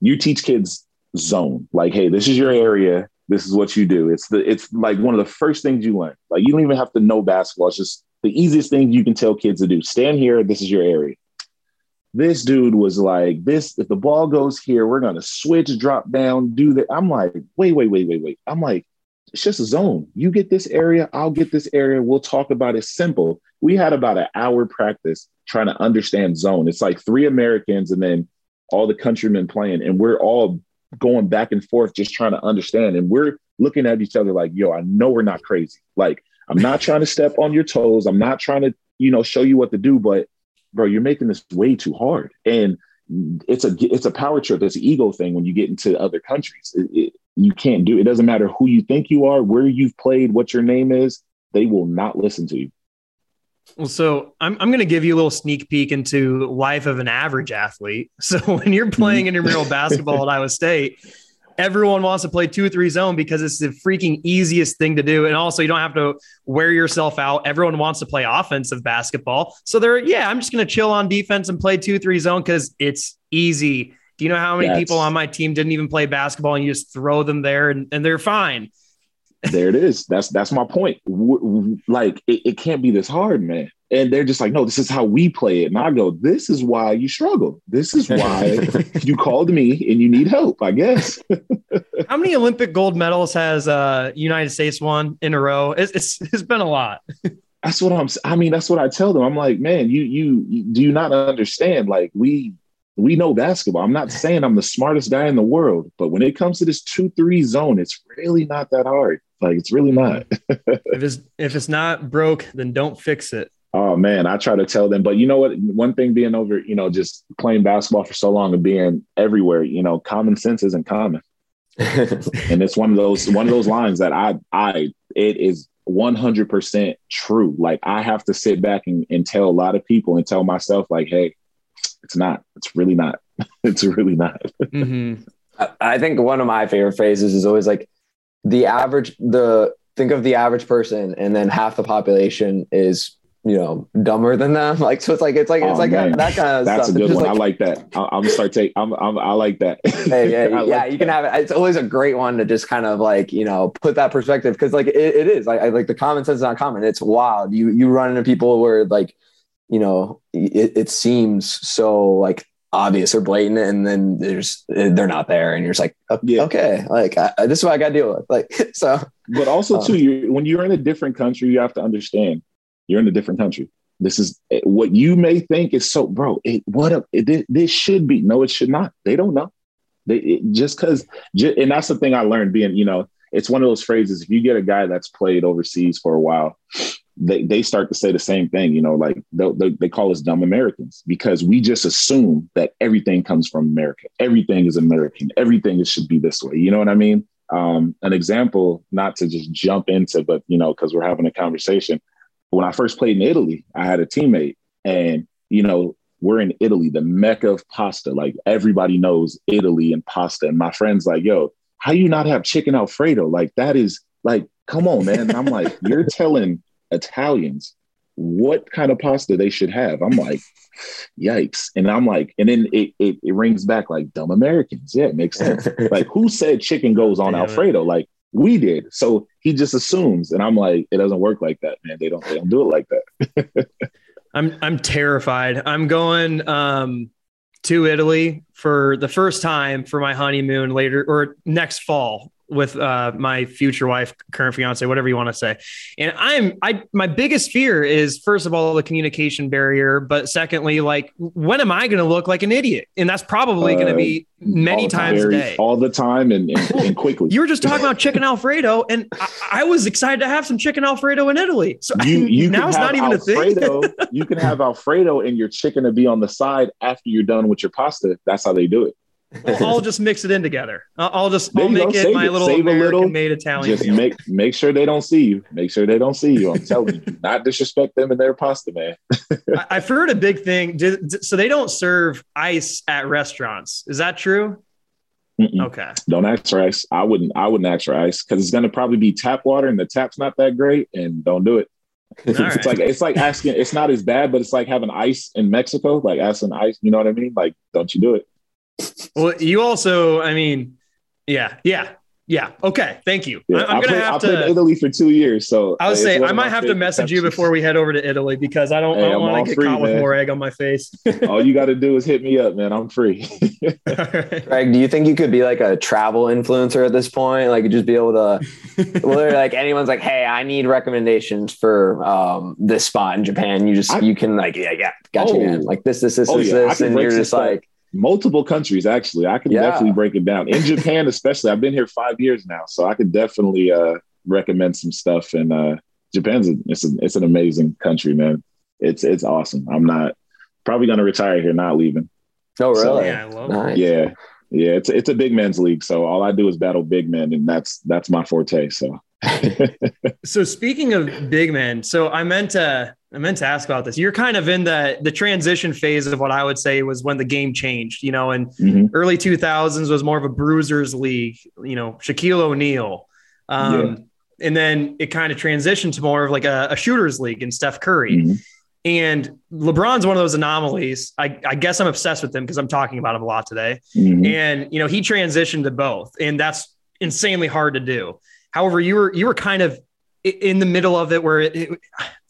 you teach kids zone. Like, hey, this is your area. This is what you do. It's the it's like one of the first things you learn. Like you don't even have to know basketball. It's just the easiest thing you can tell kids to do. Stand here. This is your area. This dude was like, this, if the ball goes here, we're gonna switch, drop down, do that. I'm like, wait, wait, wait, wait, wait. I'm like, it's just a zone. You get this area, I'll get this area. We'll talk about it simple. We had about an hour practice trying to understand zone. It's like three Americans and then all the countrymen playing, and we're all going back and forth just trying to understand. And we're looking at each other like, yo, I know we're not crazy. Like, I'm not trying to step on your toes. I'm not trying to, you know, show you what to do, but bro, you're making this way too hard. And it's a it's a power trip. It's an ego thing when you get into other countries. It, it, you can't do it. Doesn't matter who you think you are, where you've played, what your name is. They will not listen to you. Well, so I'm, I'm going to give you a little sneak peek into life of an average athlete. <laughs> So when you're playing intramural <laughs> basketball at Iowa State, everyone wants to play two three zone because it's the freaking easiest thing to do. And also you don't have to wear yourself out. Everyone wants to play offensive basketball. So they're, yeah, I'm just going to chill on defense and play two, three zone because it's easy. Do you know how many yes. people on my team didn't even play basketball and you just throw them there and, and they're fine? There it is. That's that's my point. Like it, it can't be this hard, man. And they're just like, no, this is how we play it. And I go, this is why you struggle. This is why <laughs> you called me and you need help, I guess. <laughs> how many Olympic gold medals has uh United States won in a row? It's it's, it's been a lot. that's what I'm. I mean, that's what I tell them. I'm like, man, you you, you do you not understand? Like we we know basketball. I'm not saying I'm the smartest guy in the world, but when it comes to this two three zone, it's really not that hard. Like it's really not. <laughs> if it's if it's not broke, then don't fix it. Oh man, I try to tell them, but you know what? One thing being over, you know, just playing basketball for so long and being everywhere, you know, common sense isn't common. <laughs> and it's one of those one of those lines that I I it is 100% true. Like I have to sit back and, and tell a lot of people and tell myself like, hey, it's not. It's really not. <laughs> it's really not. mm-hmm. I, I think one of my favorite phrases is always like, the average the think of the average person and then half the population is you know dumber than them <laughs> like so it's like it's like oh, it's like a, that kind of that's stuff. a good one like, i like that i'm gonna start taking I'm, I'm, i like that hey, yeah, <laughs> yeah like you that. can have it it's always a great one to just kind of like you know put that perspective because like it, it is like I, like the common sense is not common it's wild you you run into people where like you know it, it seems so like obvious or blatant and then there's they're not there and you're just like yeah. okay like I, this is what i gotta deal with like <laughs> so but also um, too you when you're in a different country you have to understand you're in a different country this is eh, what you may think is so bro it, what a, it, this should be no it should not they don't know they it, just because and that's the thing i learned being you know it's one of those phrases if you get a guy that's played overseas for a while they, they start to say the same thing, you know, like they, they call us dumb Americans because we just assume that everything comes from America. Everything is American. Everything should be this way. You know what I mean? Um, an example, not to just jump into, but, you know, because we're having a conversation. When I first played in Italy, I had a teammate and, you know, we're in Italy, the mecca of pasta. Like everybody knows Italy and pasta. And my friend's like, yo, how you not have chicken Alfredo? Like that is like, come on, man. And I'm like, <laughs> you're telling Italians what kind of pasta they should have. I'm like, yikes. And I'm like, and then it, it, it rings back like dumb Americans. Yeah, it makes sense. <laughs> like who said chicken goes on Alfredo? Like we did. So he just assumes. And I'm like, it doesn't work like that, man. They don't they don't do it like that. <laughs> I'm I'm terrified. I'm going um to Italy for the first time for my honeymoon later or next fall with uh, my future wife, current fiance, whatever you want to say. And I'm I my biggest fear is first of all the communication barrier, but secondly, like when am I going to look like an idiot? And that's probably uh, going to be many times a day, all the time, and, and, and, quickly. You were just talking about chicken alfredo, and I, I, was excited to have some chicken alfredo in Italy. So you, <laughs> you now it's not even alfredo, a thing. <laughs> you can have alfredo and your chicken to be on the side after you're done with your pasta. That's how they do it. I'll just mix it in together. I'll just I'll make it my it. little Save American made Italian. Just meal. make make sure they don't see you. Make sure they don't see you. I'm telling you, not disrespect them and their pasta, man. I've heard a big thing. Did, So they don't serve ice at restaurants. Is that true? Mm-mm. Okay. Don't ask for ice. I wouldn't. I wouldn't ask for ice because it's gonna probably be tap water, and the tap's not that great. And don't do it. All right. It's like it's like asking. It's not as bad, but it's like having ice in Mexico. Like asking ice. You know what I mean? Like, don't you do it? Well, you also, I mean, yeah, yeah, yeah. Okay, thank you. Yeah, I- I'm I gonna played, I have played to. Italy for two years, so I was it's saying I might have to favorite message you before we head over to Italy because I don't, Hey, I don't want to get free, caught with more egg on my face. <laughs> All you got to do is hit me up, man. I'm free. <laughs> All right. Greg, do you think you could be like a travel influencer at this point? Like, just be able to, <laughs> whether like anyone's like, "Hey, I need recommendations for um, this spot in Japan," you just I- you can like, yeah, yeah, got you, Oh. man. Like this, this, this, Oh, this, yeah, this, and you're just stuff. like, Multiple countries, actually. I can Yeah. definitely break it down. In Japan, <laughs> especially, I've been here five years now, so I could definitely uh, recommend some stuff. And uh, Japan's a, it's a, it's an amazing country, man. It's it's awesome. I'm not probably gonna retire here, not leaving. "Oh, So, really? Yeah, I love nice." Yeah, yeah. It's it's a big men's league, so all I do is battle big men, and that's that's my forte. So <laughs> So speaking of big men, so I meant to I meant to ask about this. You're kind of in the the transition phase of what I would say was when the game changed. You know, and mhm. early 2000s was more of a bruisers league. You know, Shaquille O'Neal, um, and then it kind of transitioned to more of like a, a shooters league and Steph Curry. Mhm. And LeBron's one of those anomalies. I, I guess I'm obsessed with him because I'm talking about him a lot today. Mhm. and you know he transitioned to both and that's insanely hard to do however you were you were kind of in the middle of it where it, it-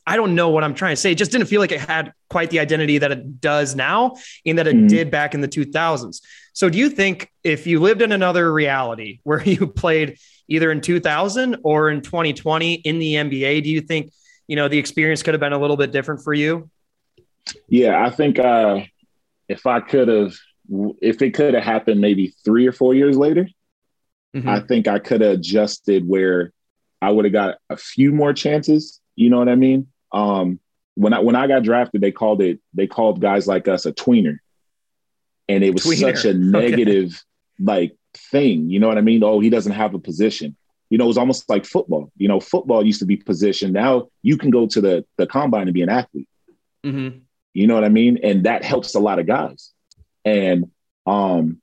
i don't know what i'm trying to say. It just didn't feel like it had quite the identity that it does now and that it Mhm. did back in the 2000s so do you think if you lived in another reality <laughs> where you played either in 2000 or in 2020 in the nba do you think you know the experience could have been a little bit different for you? Yeah, I think uh, if I could have, if it could have happened maybe three or four years later, Mhm. I think I could have adjusted where I would have got a few more chances. You know what I mean? Um, when I when I got drafted, they called it they called guys like us a tweener, and it was Tweener. such a <laughs> Okay. negative like thing. You know what I mean? Oh, he doesn't have a position. You know, it was almost like football. You know, football used to be position. Now you can go to the the combine and be an athlete. Mhm. You know what I mean? And that helps a lot of guys. And um,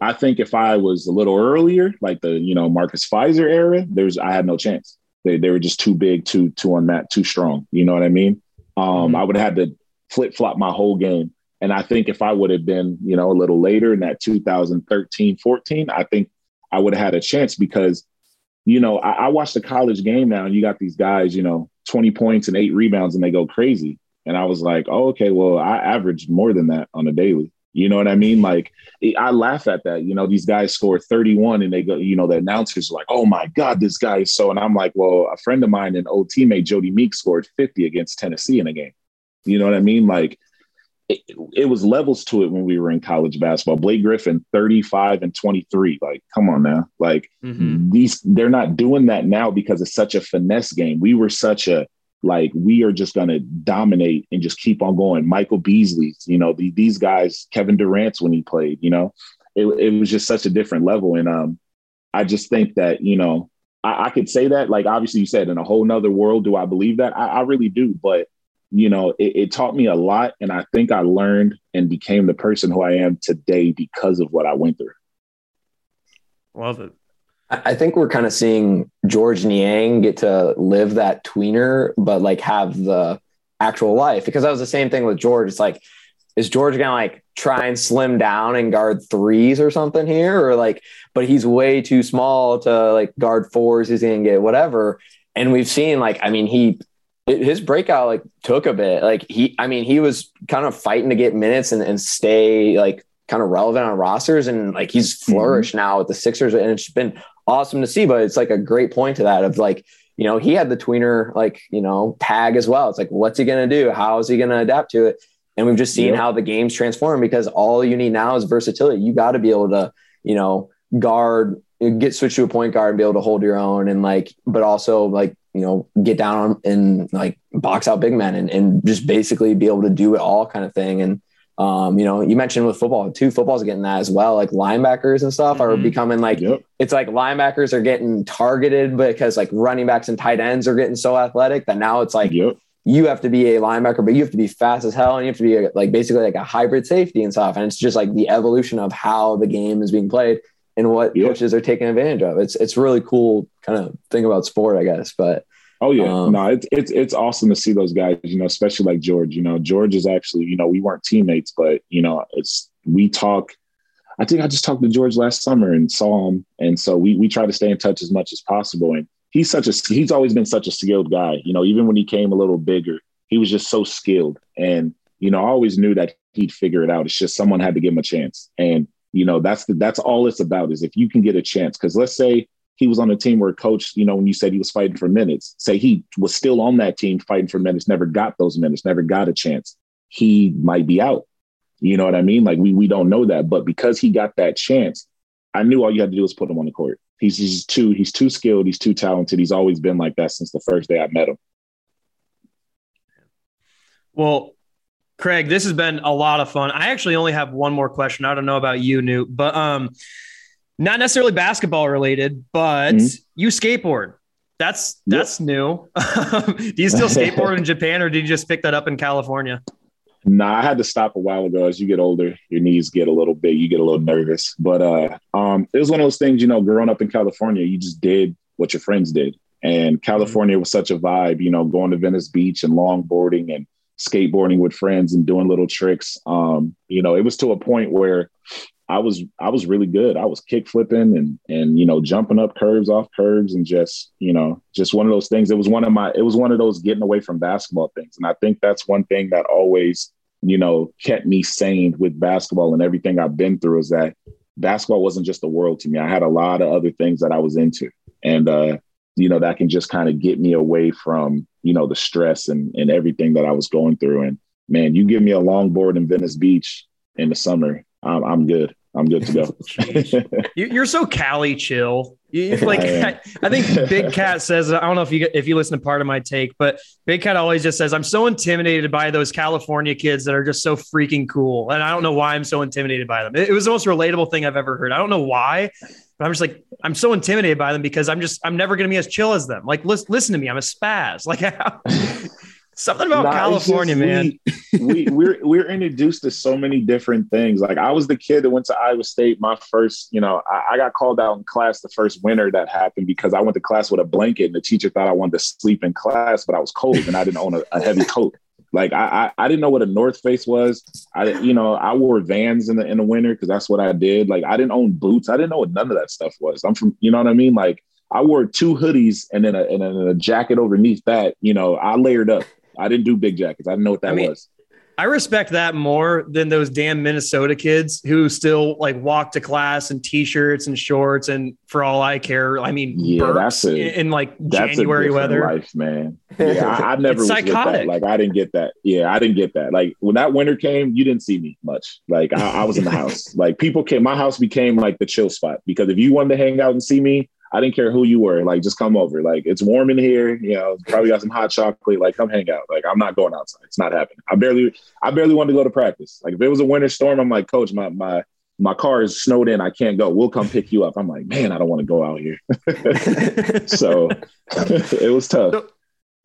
I think if I was a little earlier, like the you know Marcus Fizer era, there's I had no chance. They they were just too big, too too unmatched, too strong. You know what I mean? Um, Mhm. I would have had to flip flop my whole game. And I think if I would have been, you know, a little later in that 2013, 14, I think I would have had a chance because, you know, I, I watched the college game now and you got these guys, you know, 20 points and eight rebounds and they go crazy. And I was like, oh, okay, well, I averaged more than that on a daily. You know what I mean? Like, I laugh at that. You know, these guys score 31 and they go, you know, the announcers are like, oh my God, this guy is so. And I'm like, well, a friend of mine, an old teammate, Jodie Meeks, scored 50 against Tennessee in a game. You know what I mean? Like, it, it was levels to it when we were in college basketball. Blake Griffin, 35 and 23. Like, come on now. Like, Mhm. these they're not doing that now because it's such a finesse game. We were such a like we are just going to dominate and just keep on going. Michael Beasley's, you know, the, these guys, Kevin Durant's when he played, you know, it, it was just such a different level. And um, I just think that you know I, I could say that like obviously you said in a whole nother world, do I believe that? I, I really do, but you know, it, it taught me a lot, and I think I learned and became the person who I am today because of what I went through. love it I think we're kind of seeing George Niang get to live that tweener, but like have the actual life because that was the same thing with George. It's like, is George gonna like try and slim down and guard threes or something here, or like, but he's way too small to like guard fours. He's gonna get whatever. And we've seen like, I mean, he his breakout like took a bit. Like he, I mean, he was kind of fighting to get minutes and, and stay like kind of relevant on rosters, and like he's mm-hmm. flourished now with the Sixers, and it's been awesome to see. But it's like a great point to that of like, you know, he had the tweener like you know tag as well. It's like, what's he gonna do? How is he gonna adapt to it? And we've just seen Yep. how the game's transformed because all you need now is versatility. You got to be able to, you know, guard, get switched to a point guard and be able to hold your own, and like, but also like you know, get down and like box out big men and, and just basically be able to do it all kind of thing. And, um, you know, you mentioned with football too, football's getting that as well. Like linebackers and stuff are Mhm. becoming like, Yep. it's like linebackers are getting targeted because like running backs and tight ends are getting so athletic that now it's like, Yep. you have to be a linebacker, but you have to be fast as hell, and you have to be a, like basically like a hybrid safety and stuff. And it's just like the evolution of how the game is being played. and what Yeah. coaches are taking advantage of. It's it's really cool kind of thing about sport, I guess. But Oh yeah, Um, no, it's it's it's awesome to see those guys. You know, especially like George. You know, George is actually, you know, we weren't teammates, but you know, it's we talk. I think I just talked to George last summer and saw him, and so we we try to stay in touch as much as possible. And he's such a he's always been such a skilled guy. You know, even when he came a little bigger, he was just so skilled. And you know, I always knew that he'd figure it out. It's just someone had to give him a chance. And you know, that's the that's all it's about is if you can get a chance. Because let's say he was on a team where a coach, you know, when you said he was fighting for minutes, say he was still on that team fighting for minutes, never got those minutes, never got a chance, he might be out. You know what I mean? Like we we don't know that, but because he got that chance, I knew all you had to do was put him on the court. He's too he's too skilled, he's too talented. He's always been like that since the first day I met him. Well, Craig, this has been a lot of fun. I actually only have one more question. I don't know about you, Newt, but um, not necessarily basketball related, but Mhm. you skateboard. That's Yep. that's new. <laughs> Do you still skateboard in <laughs> Japan, or did you just pick that up in California? Nah, I had to stop a while ago. As you get older, your knees get a little big, you get a little nervous. But uh, um, it was one of those things, you know, growing up in California, you just did what your friends did. And California was such a vibe, you know, going to Venice Beach and longboarding and skateboarding with friends and doing little tricks. Um, you know, it was to a point where I was I was really good. I was kick flipping and and you know jumping up curves off curves and just you know just one of those things. It was one of my it was one of those getting away from basketball things. And I think that's one thing that always you know kept me sane with basketball and everything I've been through is that basketball wasn't just the world to me. I had a lot of other things that I was into, and uh, you know that can just kind of get me away from you know the stress and and everything that I was going through. And man, you give me a longboard in Venice Beach in the summer, I'm, I'm good. I'm good to go. <laughs> You, you're so Cali chill. You, like <laughs> I. I, think Big Cat says. I don't know if you if you listen to Pardon My Take, but Big Cat always just says, "I'm so intimidated by those California kids that are just so freaking cool," and I don't know why I'm so intimidated by them. It, it was the most relatable thing I've ever heard. I don't know why, but I'm just like I'm so intimidated by them because I'm just I'm never gonna be as chill as them. Like listen, listen to me, I'm a spaz. Like <laughs> something about Nah, California, man. We, <laughs> we we're we're introduced to so many different things. Like I was the kid that went to Iowa State. My first, you know, I, I got called out in class the first winter that happened because I went to class with a blanket and the teacher thought I wanted to sleep in class, but I was cold and I didn't own a, a heavy <laughs> coat. Like I, I I didn't know what a North Face was. I you know I wore Vans in the in the winter because that's what I did. Like I didn't own boots. I didn't know what none of that stuff was. I'm from you know what I mean. Like I wore two hoodies and then a, and then a jacket underneath that. You know I layered up. I didn't do big jackets. I didn't know what that I mean, was. I respect that more than those damn Minnesota kids who still like walk to class in t-shirts and shorts and for all I care, I mean, Yeah, that's a- in, in, like That's January weather. life, man. Yeah, I, I <laughs> never was psychotic. Like I didn't get that. Yeah, I didn't get that. Like when that winter came, you didn't see me much. Like I, I was in the <laughs> house. Like people came. My house became like the chill spot because if you wanted to hang out and see me, I didn't care who you were. Like just come over. Like it's warm in here. You know, probably got some hot chocolate. Like come hang out. Like I'm not going outside. It's not happening. I barely, I barely wanted to go to practice. Like if it was a winter storm, I'm like, coach, my my my car is snowed in. I can't go. We'll come pick you up. I'm like, man, I don't want to go out here. <laughs> so <laughs> it was tough.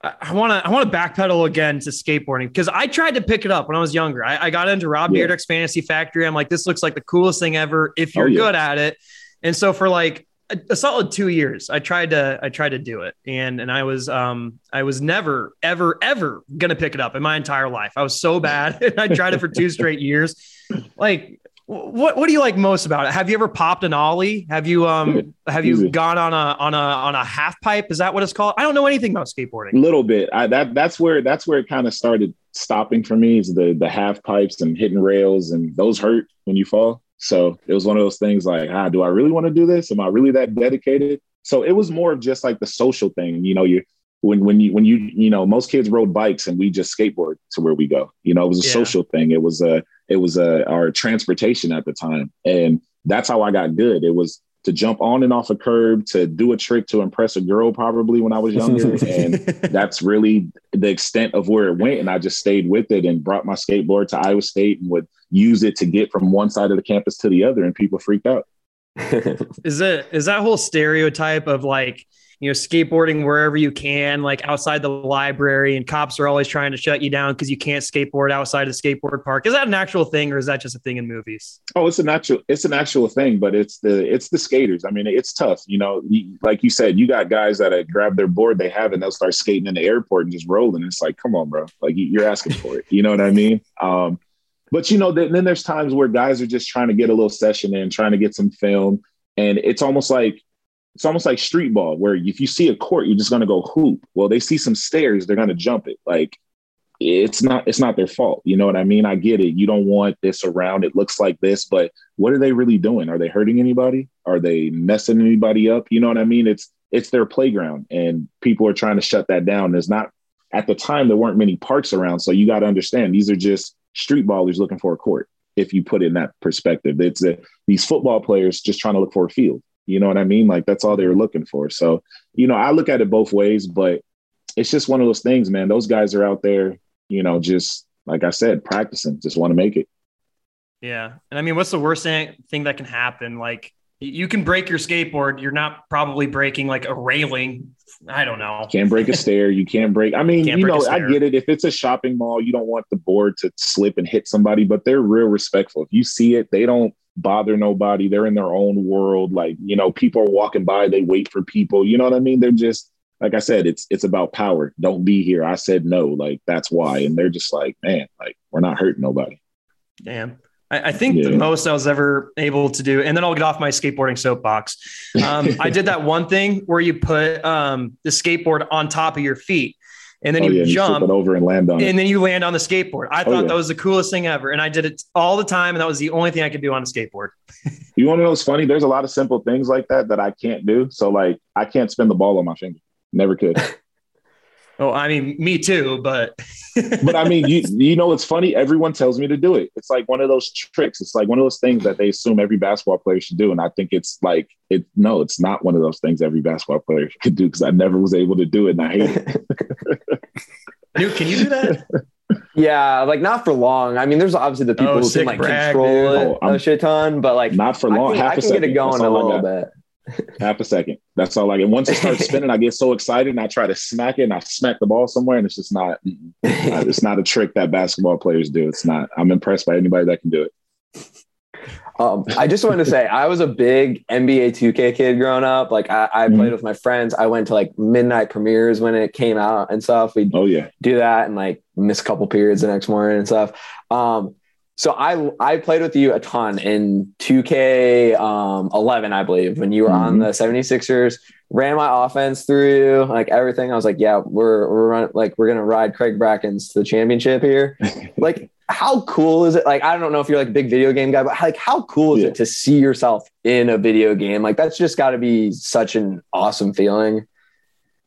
I want to I want to backpedal again to skateboarding because I tried to pick it up when I was younger. I, I got into Rob Yeah. Fantasy Factory. I'm like, this looks like the coolest thing ever if oh, you're Oh, yeah. good at it. And so for like a, a solid two years, I tried to I tried to do it, and and I was um I was never ever ever gonna pick it up in my entire life. I was so bad, and <laughs> I tried it for two straight years. Like. What what do you like most about it? Have you ever popped an ollie? Have you um have you Easy. gone on a on a on a half pipe? Is that what it's called? I don't know anything about skateboarding. A little bit. I, that that's where that's where it kind of started stopping for me is the the half pipes and hitting rails and those hurt when you fall. So it was one of those things like, ah, do I really want to do this? Am I really that dedicated? So it was more of just like the social thing. You know, you when when you when you you know most kids rode bikes and we just skateboard to where we go. You know, it was a Yeah. social thing. It was a it was a our transportation at the time, and that's how I got good. It was to jump on and off a curb, to do a trick to impress a girl, probably when I was younger, <laughs> and that's really the extent of where it went. And I just stayed with it and brought my skateboard to Iowa State and would use it to get from one side of the campus to the other. And people freaked out. <laughs> is it is that whole stereotype of like you know, skateboarding wherever you can, like outside the library, and cops are always trying to shut you down because you can't skateboard outside of the skateboard park. Is that an actual thing, or is that just a thing in movies? Oh, it's an actual, it's an actual thing, but it's the it's the skaters. I mean, it's tough. You know, like you said, you got guys that grab their board they have and they'll start skating in the airport and just rolling. It's like, come on, bro, like you're asking for it. You know what I mean? Um, but you know, then there's times where guys are just trying to get a little session in, trying to get some film, and it's almost like it's almost like street ball where if you see a court you're just going to go hoop. Well they see some stairs they're going to jump it. Like it's not it's not their fault you know what i mean? I get it. You don't want this around. It looks like this but what are they really doing? Are they hurting anybody? Are they messing anybody up? You know what i mean? It's it's their playground and people are trying to shut that down. There's not at the time there weren't many parks around so you got to understand these are just street ballers looking for a court if you put it in that perspective. It's a, these football players just trying to look for a field you know what I mean? Like that's all they were mm-hmm. looking for. So, you know, I look at it both ways, but it's just one of those things, man. Those guys are out there, you know, just like I said, practicing, just want to make it. Yeah. And I mean, what's the worst thing, thing that can happen? Like you can break your skateboard. You're not probably breaking like a railing. I don't know. Can't break a stair. You can't break. I mean, can't you know, I get it. If it's a shopping mall, you don't want the board to slip and hit somebody, but they're real respectful. If you see it, they don't bother nobody. They're in their own world. Like, you know, people are walking by, they wait for people. You know what I mean? They're just like I said, it's it's about power. Don't be here. I said no. Like that's why. And they're just like, man, like we're not hurting nobody. Damn. I, I think yeah. the most I was ever able to do, and then I'll get off my skateboarding soapbox. Um, I did that <laughs> one thing where you put um, the skateboard on top of your feet and then oh, you yeah, jump you over and land on and it. then you land on the skateboard. I oh, thought yeah. that was the coolest thing ever, and I did it all the time, and that was the only thing I could do on a skateboard. <laughs> you want to know what's funny? There's a lot of simple things like that that I can't do. So like, I can't spin the ball on my finger. Never could. <laughs> Oh, I mean, me too, but <laughs> but I mean, you you know, it's funny. Everyone tells me to do it. It's like one of those tricks. It's like one of those things that they assume every basketball player should do, and I think it's like it. No, it's not one of those things every basketball player <laughs> could do because I never was able to do it, and I hate it. <laughs> Dude, can you do that? Yeah, like not for long. I mean, there's obviously the people oh, who can like brag, control dude. it oh, a shit ton, but like not for long. I can, Half I can get it going a little bit half a second. That's all I get. Once it starts <laughs> spinning, I get so excited and I try to smack it and I smack the ball somewhere and it's just not, it's not a trick that basketball players do. It's not. I'm impressed by anybody that can do it. Um, I just wanted to say I was a big NBA 2K kid growing up. Like I, I mm-hmm. played with my friends. I went to like midnight premieres when it came out and stuff. We oh yeah do that and like miss a couple periods the next morning and stuff. Um, so I I played with you a ton in 2K um, 11, I believe, when you were mm-hmm. on the 76ers. Ran my offense through you, like everything. I was like, yeah, we're we're running like we're gonna ride Craig Brackins to the championship here. <laughs> like, how cool is it? Like, I don't know if you're like a big video game guy, but like, how cool is yeah. it to see yourself in a video game? Like, that's just got to be such an awesome feeling.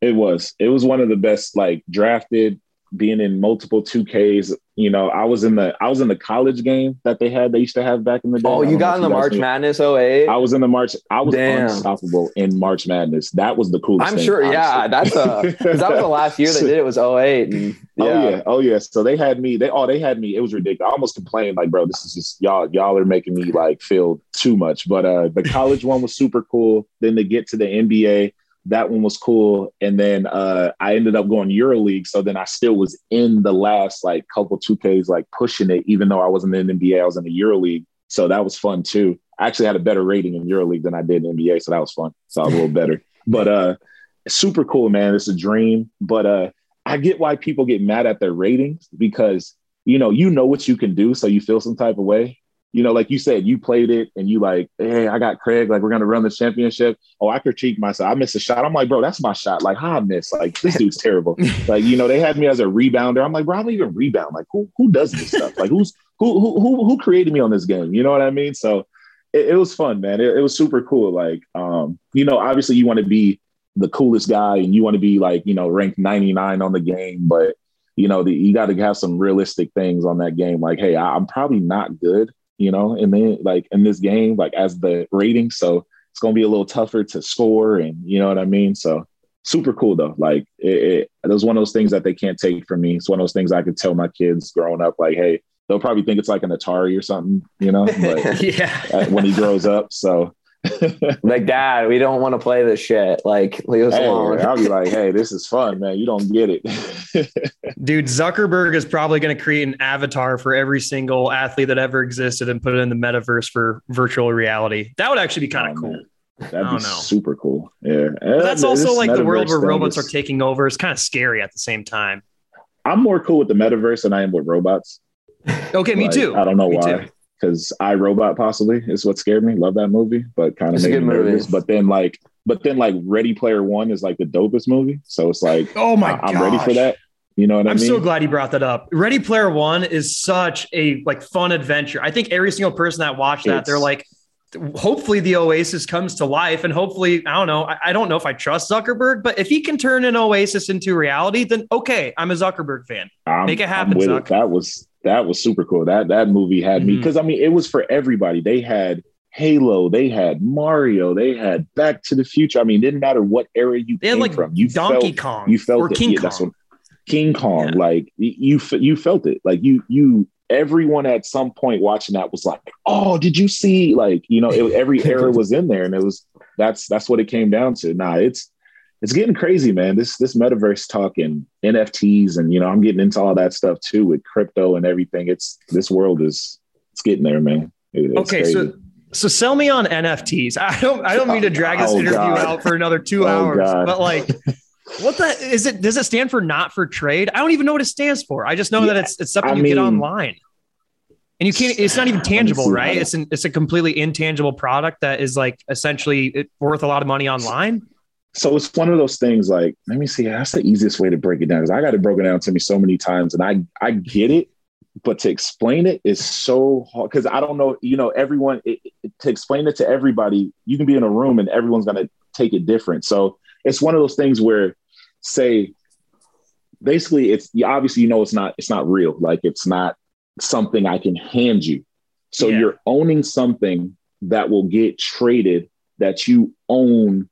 It was. It was one of the best like drafted being in multiple 2Ks. You know, I was in the I was in the college game that they had. They used to have back in the day. Oh, you got in the March Madness 08? I was in the March. I was Damn. unstoppable in March Madness. That was the coolest. I'm thing, sure. Honestly. Yeah, that's a because that was the last year they <laughs> did it was 08. And, yeah. Oh yeah, oh yeah. So they had me. They oh they had me. It was ridiculous. I almost complained like, bro, this is just y'all. Y'all are making me like feel too much. But uh the college one was super cool. Then they get to the NBA that one was cool. And then uh, I ended up going EuroLeague. So then I still was in the last like couple 2Ks, like pushing it, even though I wasn't in NBA, I was in the EuroLeague. So that was fun too. I actually had a better rating in EuroLeague than I did in NBA. So that was fun. So I was a little better. <laughs> But uh super cool, man. It's a dream. But uh I get why people get mad at their ratings because you know, you know what you can do, so you feel some type of way you know, like you said, you played it and you like, hey, I got Craig, like we're gonna run the championship. Oh, I critique myself. I missed a shot. I'm like, bro, that's my shot. Like, how I miss? Like, this dude's terrible. <laughs> like, you know, they had me as a rebounder. I'm like, bro, I don't even rebound. Like, who who does this stuff? Like, who's who who who who created me on this game? You know what I mean? So it, it was fun, man. It, it was super cool. Like, um, you know, obviously you want to be the coolest guy and you want to be like, you know, ranked 99 on the game, but you know, the, you got to have some realistic things on that game. Like, hey, I, I'm probably not good you know, and then like in this game, like as the rating. So it's gonna be a little tougher to score and you know what I mean? So super cool though. Like it, it, was one of those things that they can't take from me. It's one of those things I could tell my kids growing up, like, hey, they'll probably think it's like an Atari or something, you know, but <laughs> yeah, when he grows up. So <laughs> like, Dad, we don't want to play this shit. Like, leave us Hey, alone. I'll be like, hey, this is fun, man. You don't get it. <laughs> Dude, Zuckerberg is probably going to create an avatar for every single athlete that ever existed and put it in the metaverse for virtual reality. That would actually be kind of Oh, cool. man. That'd be know. super cool. Yeah. But that's also like the world where robots are taking. taking over. It's kind of scary at the same time. I'm more cool with the metaverse than I am with robots. Okay, me too. I don't know Me why. too. Because I Robot possibly is what scared me. Love that movie, but kind of It's made good me movie. nervous. But then like, but then like Ready Player One is like the dopest movie. So it's like Oh my I- I'm ready for that. You know what I mean? I'm mean? so glad you brought that up. Ready Player One is such a like fun adventure. I think every single person that watched that, It's- they're like, hopefully the Oasis comes to life, and hopefully, I don't know. I, I don't know if I trust Zuckerberg, but if he can turn an Oasis into reality, then okay, I'm a Zuckerberg fan. I'm, Make it happen, I'm Zuck. it. That was that was super cool. That that movie had me Mhm. because I mean it was for everybody. They had Halo, they had Mario, they had Back to the Future. I mean, it didn't matter what era you They came like from. You Donkey felt, Kong you felt or it. King Yeah, Kong. that's what King Kong. Yeah. Like you, you felt it. Like you, you. Everyone at some point watching that was like, "Oh, did you see?" Like you know, it, every <laughs> era was in there, and it was that's that's what it came down to. Nah, it's it's getting crazy, man. This this metaverse talk and NFTs, and you know, I'm getting into all that stuff too with crypto and everything. It's this world is it's getting there, man. It- okay, crazy. so so sell me on NFTs. I don't I don't mean to drag this <laughs> Oh, interview God. out for another two Oh, hours, God. but like. What the is it? Does it stand for not for trade? I don't even know what it stands for. I just know that it's it's something I you get online, and you can't. It's not even tangible, right? It's an it's a completely intangible product that is like essentially worth a lot of money online. So it's one of those things like let me see that's the easiest way to break it down because i got it broken down to me so many times and i i get it but to explain it is so hard because i don't know you know everyone it, it- to explain it to everybody you can be in a room and everyone's going to take it different so it's one of those things where say basically it's obviously you know it's not it's not real like it's not something i can hand you so Yeah. you're owning something that will get traded that you own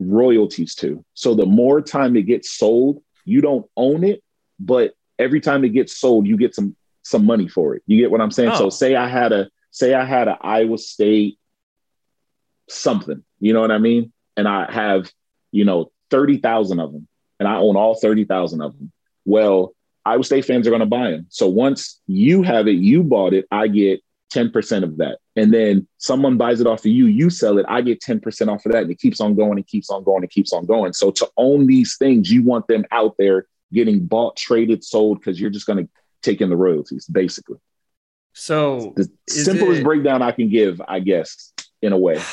royalties to. So the more time it gets sold, you don't own it, but every time it gets sold, you get some some money for it. You get what I'm saying? Oh. So say I had a say I had a Iowa State something, you know what I mean? And I have, you know, 30,000 of them and I own all 30,000 of them. Well, Iowa State fans are going to buy them. So once you have it, you bought it, I get 10% of that. And then someone buys it off of you, you sell it, I get 10% off of that. And it keeps on going and keeps on going and keeps on going. So to own these things, you want them out there getting bought, traded, sold, because you're just going to take in the royalties, basically. So The simplest it- breakdown I can give, I guess, in a way. <sighs>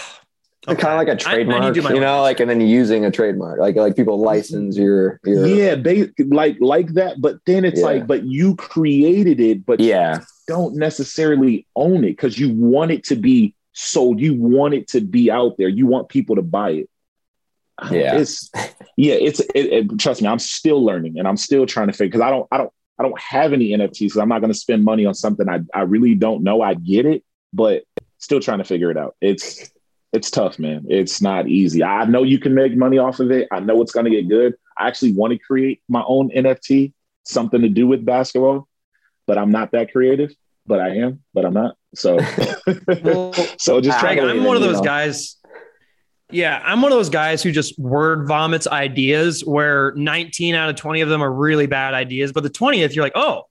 Kind of like a trademark, do my you know, like and then using a trademark, like like people license your your Yeah, they like like that, but then it's Yeah. like, but you created it, but yeah. Don't necessarily own it because you want it to be sold. You want it to be out there. You want people to buy it. Uh, Yeah. it's yeah. It's it, it- trust me. I'm still learning and I'm still trying to figure because I don't I don't I don't have any NFTs. So I'm not going to spend money on something I I really don't know. I get it, but still trying to figure it out. It's it's tough, man. It's not easy. I know you can make money off of it. I know it's going to get good. I actually want to create my own NFT, something to do with basketball, but I'm not that creative. But I am, but I'm not. So, <laughs> Well, so just try I'm one of you those know. guys. Yeah, I'm one of those guys who just word vomits ideas where 19 out of 20 of them are really bad ideas, but the 20th you're like, oh,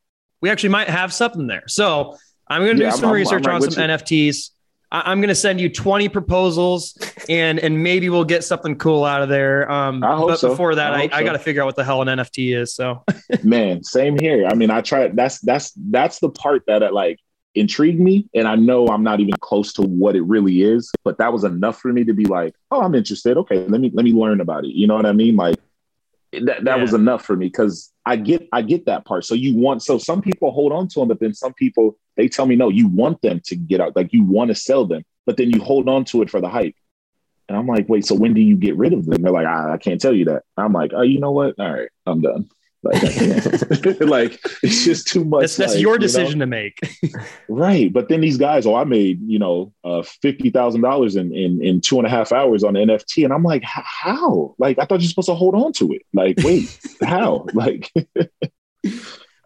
we actually might have something there. So I'm going to Yeah, do I'm- some I'm- research I'm right on some you. NFTs. I- I'm going to send you 20 proposals, and and maybe we'll get something cool out of there. Um, I hope but so. before that, I I, hope I, got to figure out what the hell an NFT is. So <laughs> man same here i mean i try that's that's that's the part that uh, like intrigued me and i know i'm not even close to what it really is but that was enough for me to be like oh i'm interested okay let me let me learn about it you know what i mean like that, that Yeah. was enough for me because i get i get that part. So you want so some people hold on to them but then some people they tell me no you want them to get out like you want to sell them but then you hold on to it for the hype. And i'm like wait so when do you get rid of them? They're like i, I can't tell you that. I'm like oh you know what? All right i'm done like, <laughs> like it's just too much. that's, that's like, your you know? decision to make. <laughs> right? But then these guys, oh, I made you know uh, fifty thousand dollars in in in two and a half hours on NFT, and I'm like, how? Like I thought you're supposed to hold on to it. Like, wait, <laughs> how? Like,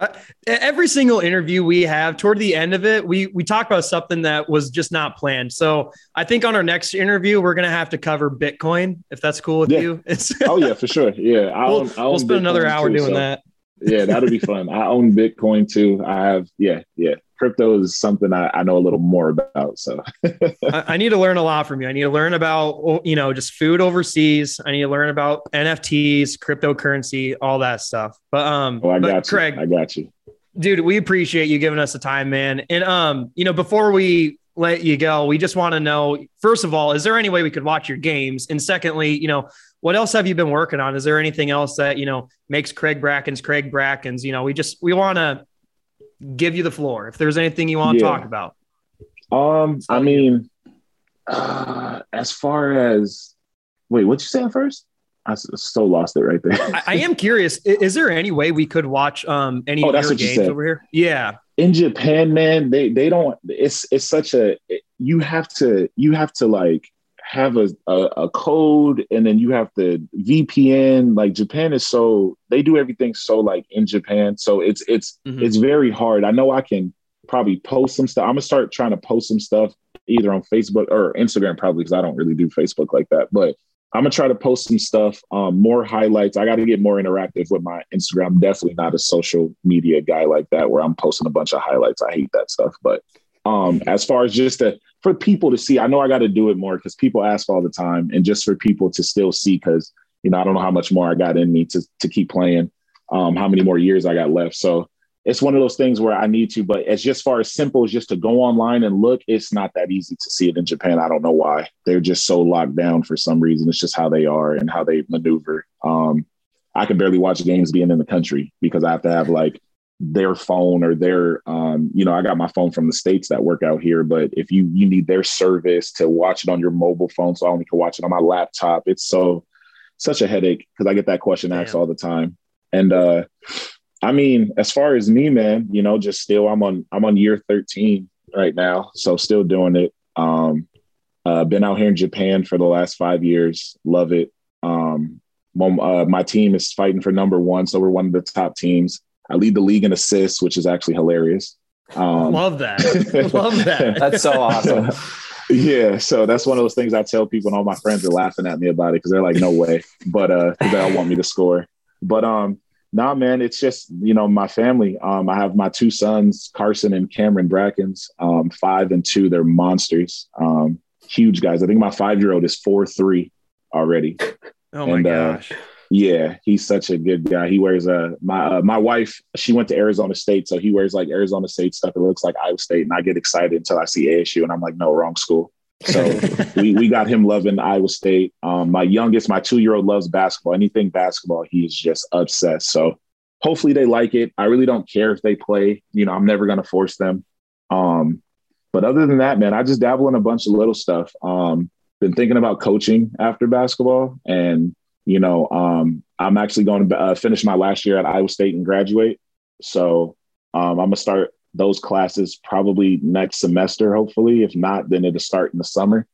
Uh, every single interview we have toward the end of it, we we talk about something that was just not planned. So I think on our next interview, we're gonna have to cover Bitcoin if that's cool with Yeah. you. <laughs> oh yeah, for sure. Yeah, I we'll, own, I we'll spend another hour too, doing so- that. yeah, that'll be fun. I own Bitcoin too. I have, yeah, yeah. Crypto is something I, I know a little more about. So <laughs> I, I need to learn a lot from you. I need to learn about you know just food overseas. I need to learn about NFTs, cryptocurrency, all that stuff. But um, oh, I but got you. Craig, I got you. dude we appreciate you giving us the time man and um you know before we let you go we just want to know first of all is there any way we could watch your games and secondly you know what else have you been working on is there anything else that you know makes craig brackins craig brackins you know we just we want to give you the floor if there's anything you want to Yeah. talk about Um, I mean, uh, as far as wait, what'd you say at first? I so lost it right there. I, I am curious is there any way we could watch um any Oh, that's what you games said. over here yeah in Japan, man, they they don't. It's it's such a. You have to you have to like have a, a a code, and then you have to VPN. Like Japan is so they do everything so like in Japan, so it's it's Mhm. it's very hard. I know I can probably post some stuff. I'm gonna start trying to post some stuff either on Facebook or Instagram, probably because I don't really do Facebook like that, but. I'm gonna try to post some stuff, um, more highlights. I got to get more interactive with my Instagram. I'm definitely not a social media guy like that, where I'm posting a bunch of highlights. I hate that stuff. But um, as far as just to, for people to see, I know I got to do it more because people ask all the time, and just for people to still see, because you know I don't know how much more I got in me to to keep playing, um, how many more years I got left. So it's one of those things where I need to, but as just far as simple as just to go online and look, it's not that easy to see it in Japan. I don't know why. They're just so locked down for some reason. It's just how they are and how they maneuver. Um, I can barely watch games being in the country because I have to have like their phone or their um, you know, I got my phone from the States that work out here, but if you you need their service to watch it on your mobile phone, so I only can watch it on my laptop. It's so such a headache because I get that question asked Damn. all the time. And uh I mean, as far as me, man, you know, just still I'm on I'm on year 13 right now. So still doing it. Um uh been out here in Japan for the last five years. Love it. Um uh, my team is fighting for number one, so we're one of the top teams. I lead the league in assists, which is actually hilarious. Um, love that <laughs> love that That's so awesome. <laughs> yeah, so that's one of those things I tell people, and all my friends are laughing at me about it because they're like, "No way!" But uh, 'cause they all want me to score. But um, nah, man, it's just you know my family. Um, I have my two sons, Carson and Cameron Brackins, um, five and two. They're monsters, um, huge guys. I think my five year old is four three already. oh my and, uh, gosh Yeah, he's such a good guy. He wears a my uh, my wife. She went to Arizona State, so he wears like Arizona State stuff. It looks like Iowa State, and I get excited until I see ASU, and I'm like, no, wrong school. So <laughs> we we got him loving Iowa State. Um, my youngest, my two year old, loves basketball. Anything basketball, he's just obsessed. So hopefully they like it. I really don't care if they play. You know, I'm never gonna force them. Um, but other than that, man, I just dabble in a bunch of little stuff. Um, been thinking about coaching after basketball and you know, um, I'm actually going to uh, finish my last year at Iowa State and graduate. So um, I'm gonna start those classes probably next semester, hopefully. If not, then it'll start in the summer.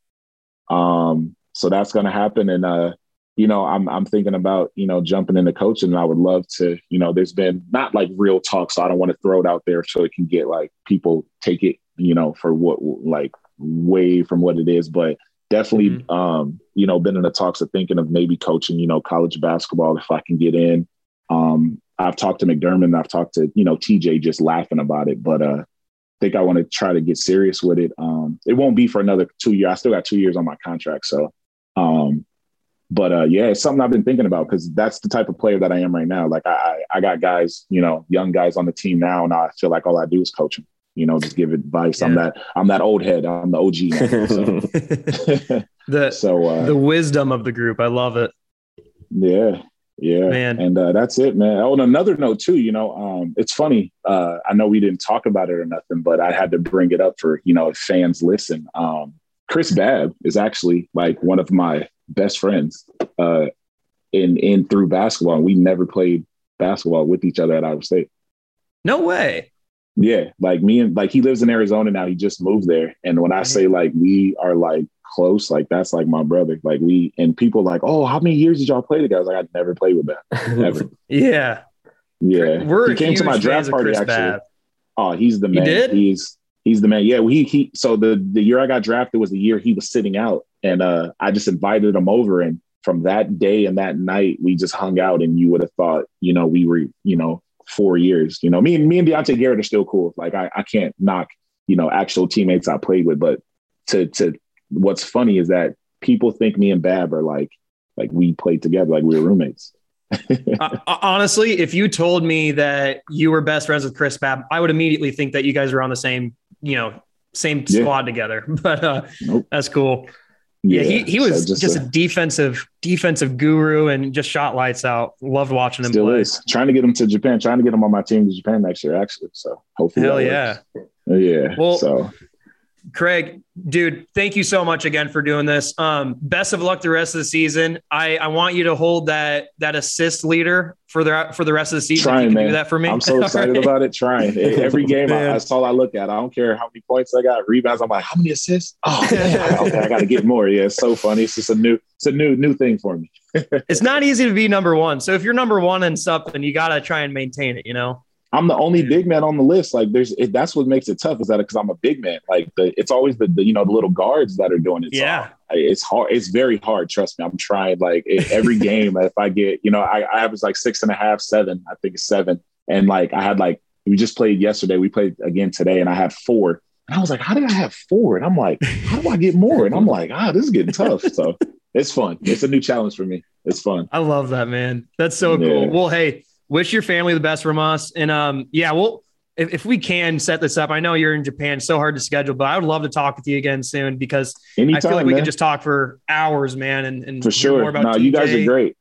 Um, so that's gonna happen, and uh, you know, I'm I'm thinking about you know jumping into coaching. And I would love to, you know, there's been not like real talk, so I don't want to throw it out there so it can get like people take it, you know, for what like way from what it is, but definitely um you know been in the talks of thinking of maybe coaching you know college basketball if i can get in. Um i've talked to mcdermott i've talked to you know tj just laughing about it but uh I think i want to try to get serious with it. Um it won't be for another two years i still got two years on my contract so um but uh yeah it's something i've been thinking about because that's the type of player that i am right now. Like I, I i got guys you know young guys on the team now and i feel like all i do is coach them you know just give advice. I'm that i'm that old head. I'm the og now, so. <laughs> the so uh, the wisdom of the group. I love it. Yeah yeah. Man. and uh, that's it man. Oh, on another note too you know um, it's funny uh, i know we didn't talk about it or nothing but i had to bring it up for you know if fans listen. Um, chris babb is actually like one of my best friends uh, in in through basketball. And we never played basketball with each other at iowa state. No way yeah, like me and like he lives in Arizona now. He just moved there. And when I say like we are like close, like that's like my brother. Like we and people like, oh, how many years did y'all play together? I was like, I never played with that ever. <laughs> yeah Yeah, We're he came to my draft party actually. Babb. Oh, he's the He man. did? He's he's the man. Yeah, he he. So the the year I got drafted was the year he was sitting out, and uh, I just invited him over, and from that day and that night, we just hung out, and you would have thought, you know, we were, you know, four years. You know, me and me and Diante Garrett are still cool. Like I I can't knock, you know, actual teammates I played with, but to to what's funny is that people think me and Babb are like like we played together, like we were roommates. <laughs> Uh, honestly, if you told me that you were best friends with Chris Babb, I would immediately think that you guys are on the same, you know, same Yeah. squad together. <laughs> But uh, Nope. that's cool. Yeah, he, he so was just, a, defensive defensive guru and just shot lights out. Loved watching him Still play. is trying to get him to Japan, trying to get him on my team to Japan next year, actually. So hopefully, Hell yeah. works. yeah. Well- so Craig, dude, thank you so much again for doing this. Um, best of luck the rest of the season. I, I want you to hold that that assist leader for the for the rest of the season. Trying, you can man. do that for me. I'm so <laughs> excited about it. Trying <laughs> every game, I, that's all I look at. I don't care how many points I got, rebounds. I'm like, how many assists? Oh, <laughs> man, okay, I got to get more. Yeah, it's so funny. It's just a new, it's a new, new thing for me. It's not easy to be number one. So if you're number one in something, you got to try and maintain it. You know. I'm the only big man on the list. Like, there's it, that's what makes it tough is that because I'm a big man. Like, the, it's always the, the you know the little guards that are doing it. Yeah. It's hard. It's very hard. Trust me. I'm trying. Like it- every <laughs> game, if I get, you know, I, I average like six and a half, seven. I think it's seven. And like I had like we just played yesterday. We played again today, and I had four. And I was like, how did I have four? And I'm like, how do I get more? And I'm like, ah, this is getting tough. So it's fun. It's a new challenge for me. It's fun. I love that, man. That's so Yeah. cool. Well, hey, wish your family the best from us. And um, yeah, well, if, if we can set this up, I know you're in Japan, so hard to schedule, but I would love to talk with you again soon because Anytime, I feel like we man. could just talk for hours, man. And, and for hear more sure. about No, you guys are great.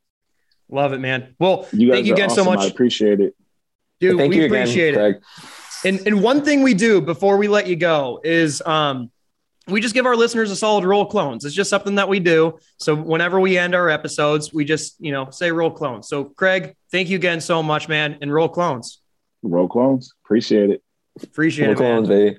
Love it, man. Well, You thank you are again so awesome. I much, appreciate it. dude. Thank we you again, appreciate it. Craig. And and one thing we do before we let you go is um we just give our listeners a solid roll clones. It's just something that we do. So whenever we end our episodes, we just, you know, say roll clones. So Craig, thank you again so much, man. And roll clones. Roll clones. Appreciate it. Appreciate Roll it, man. clones, baby.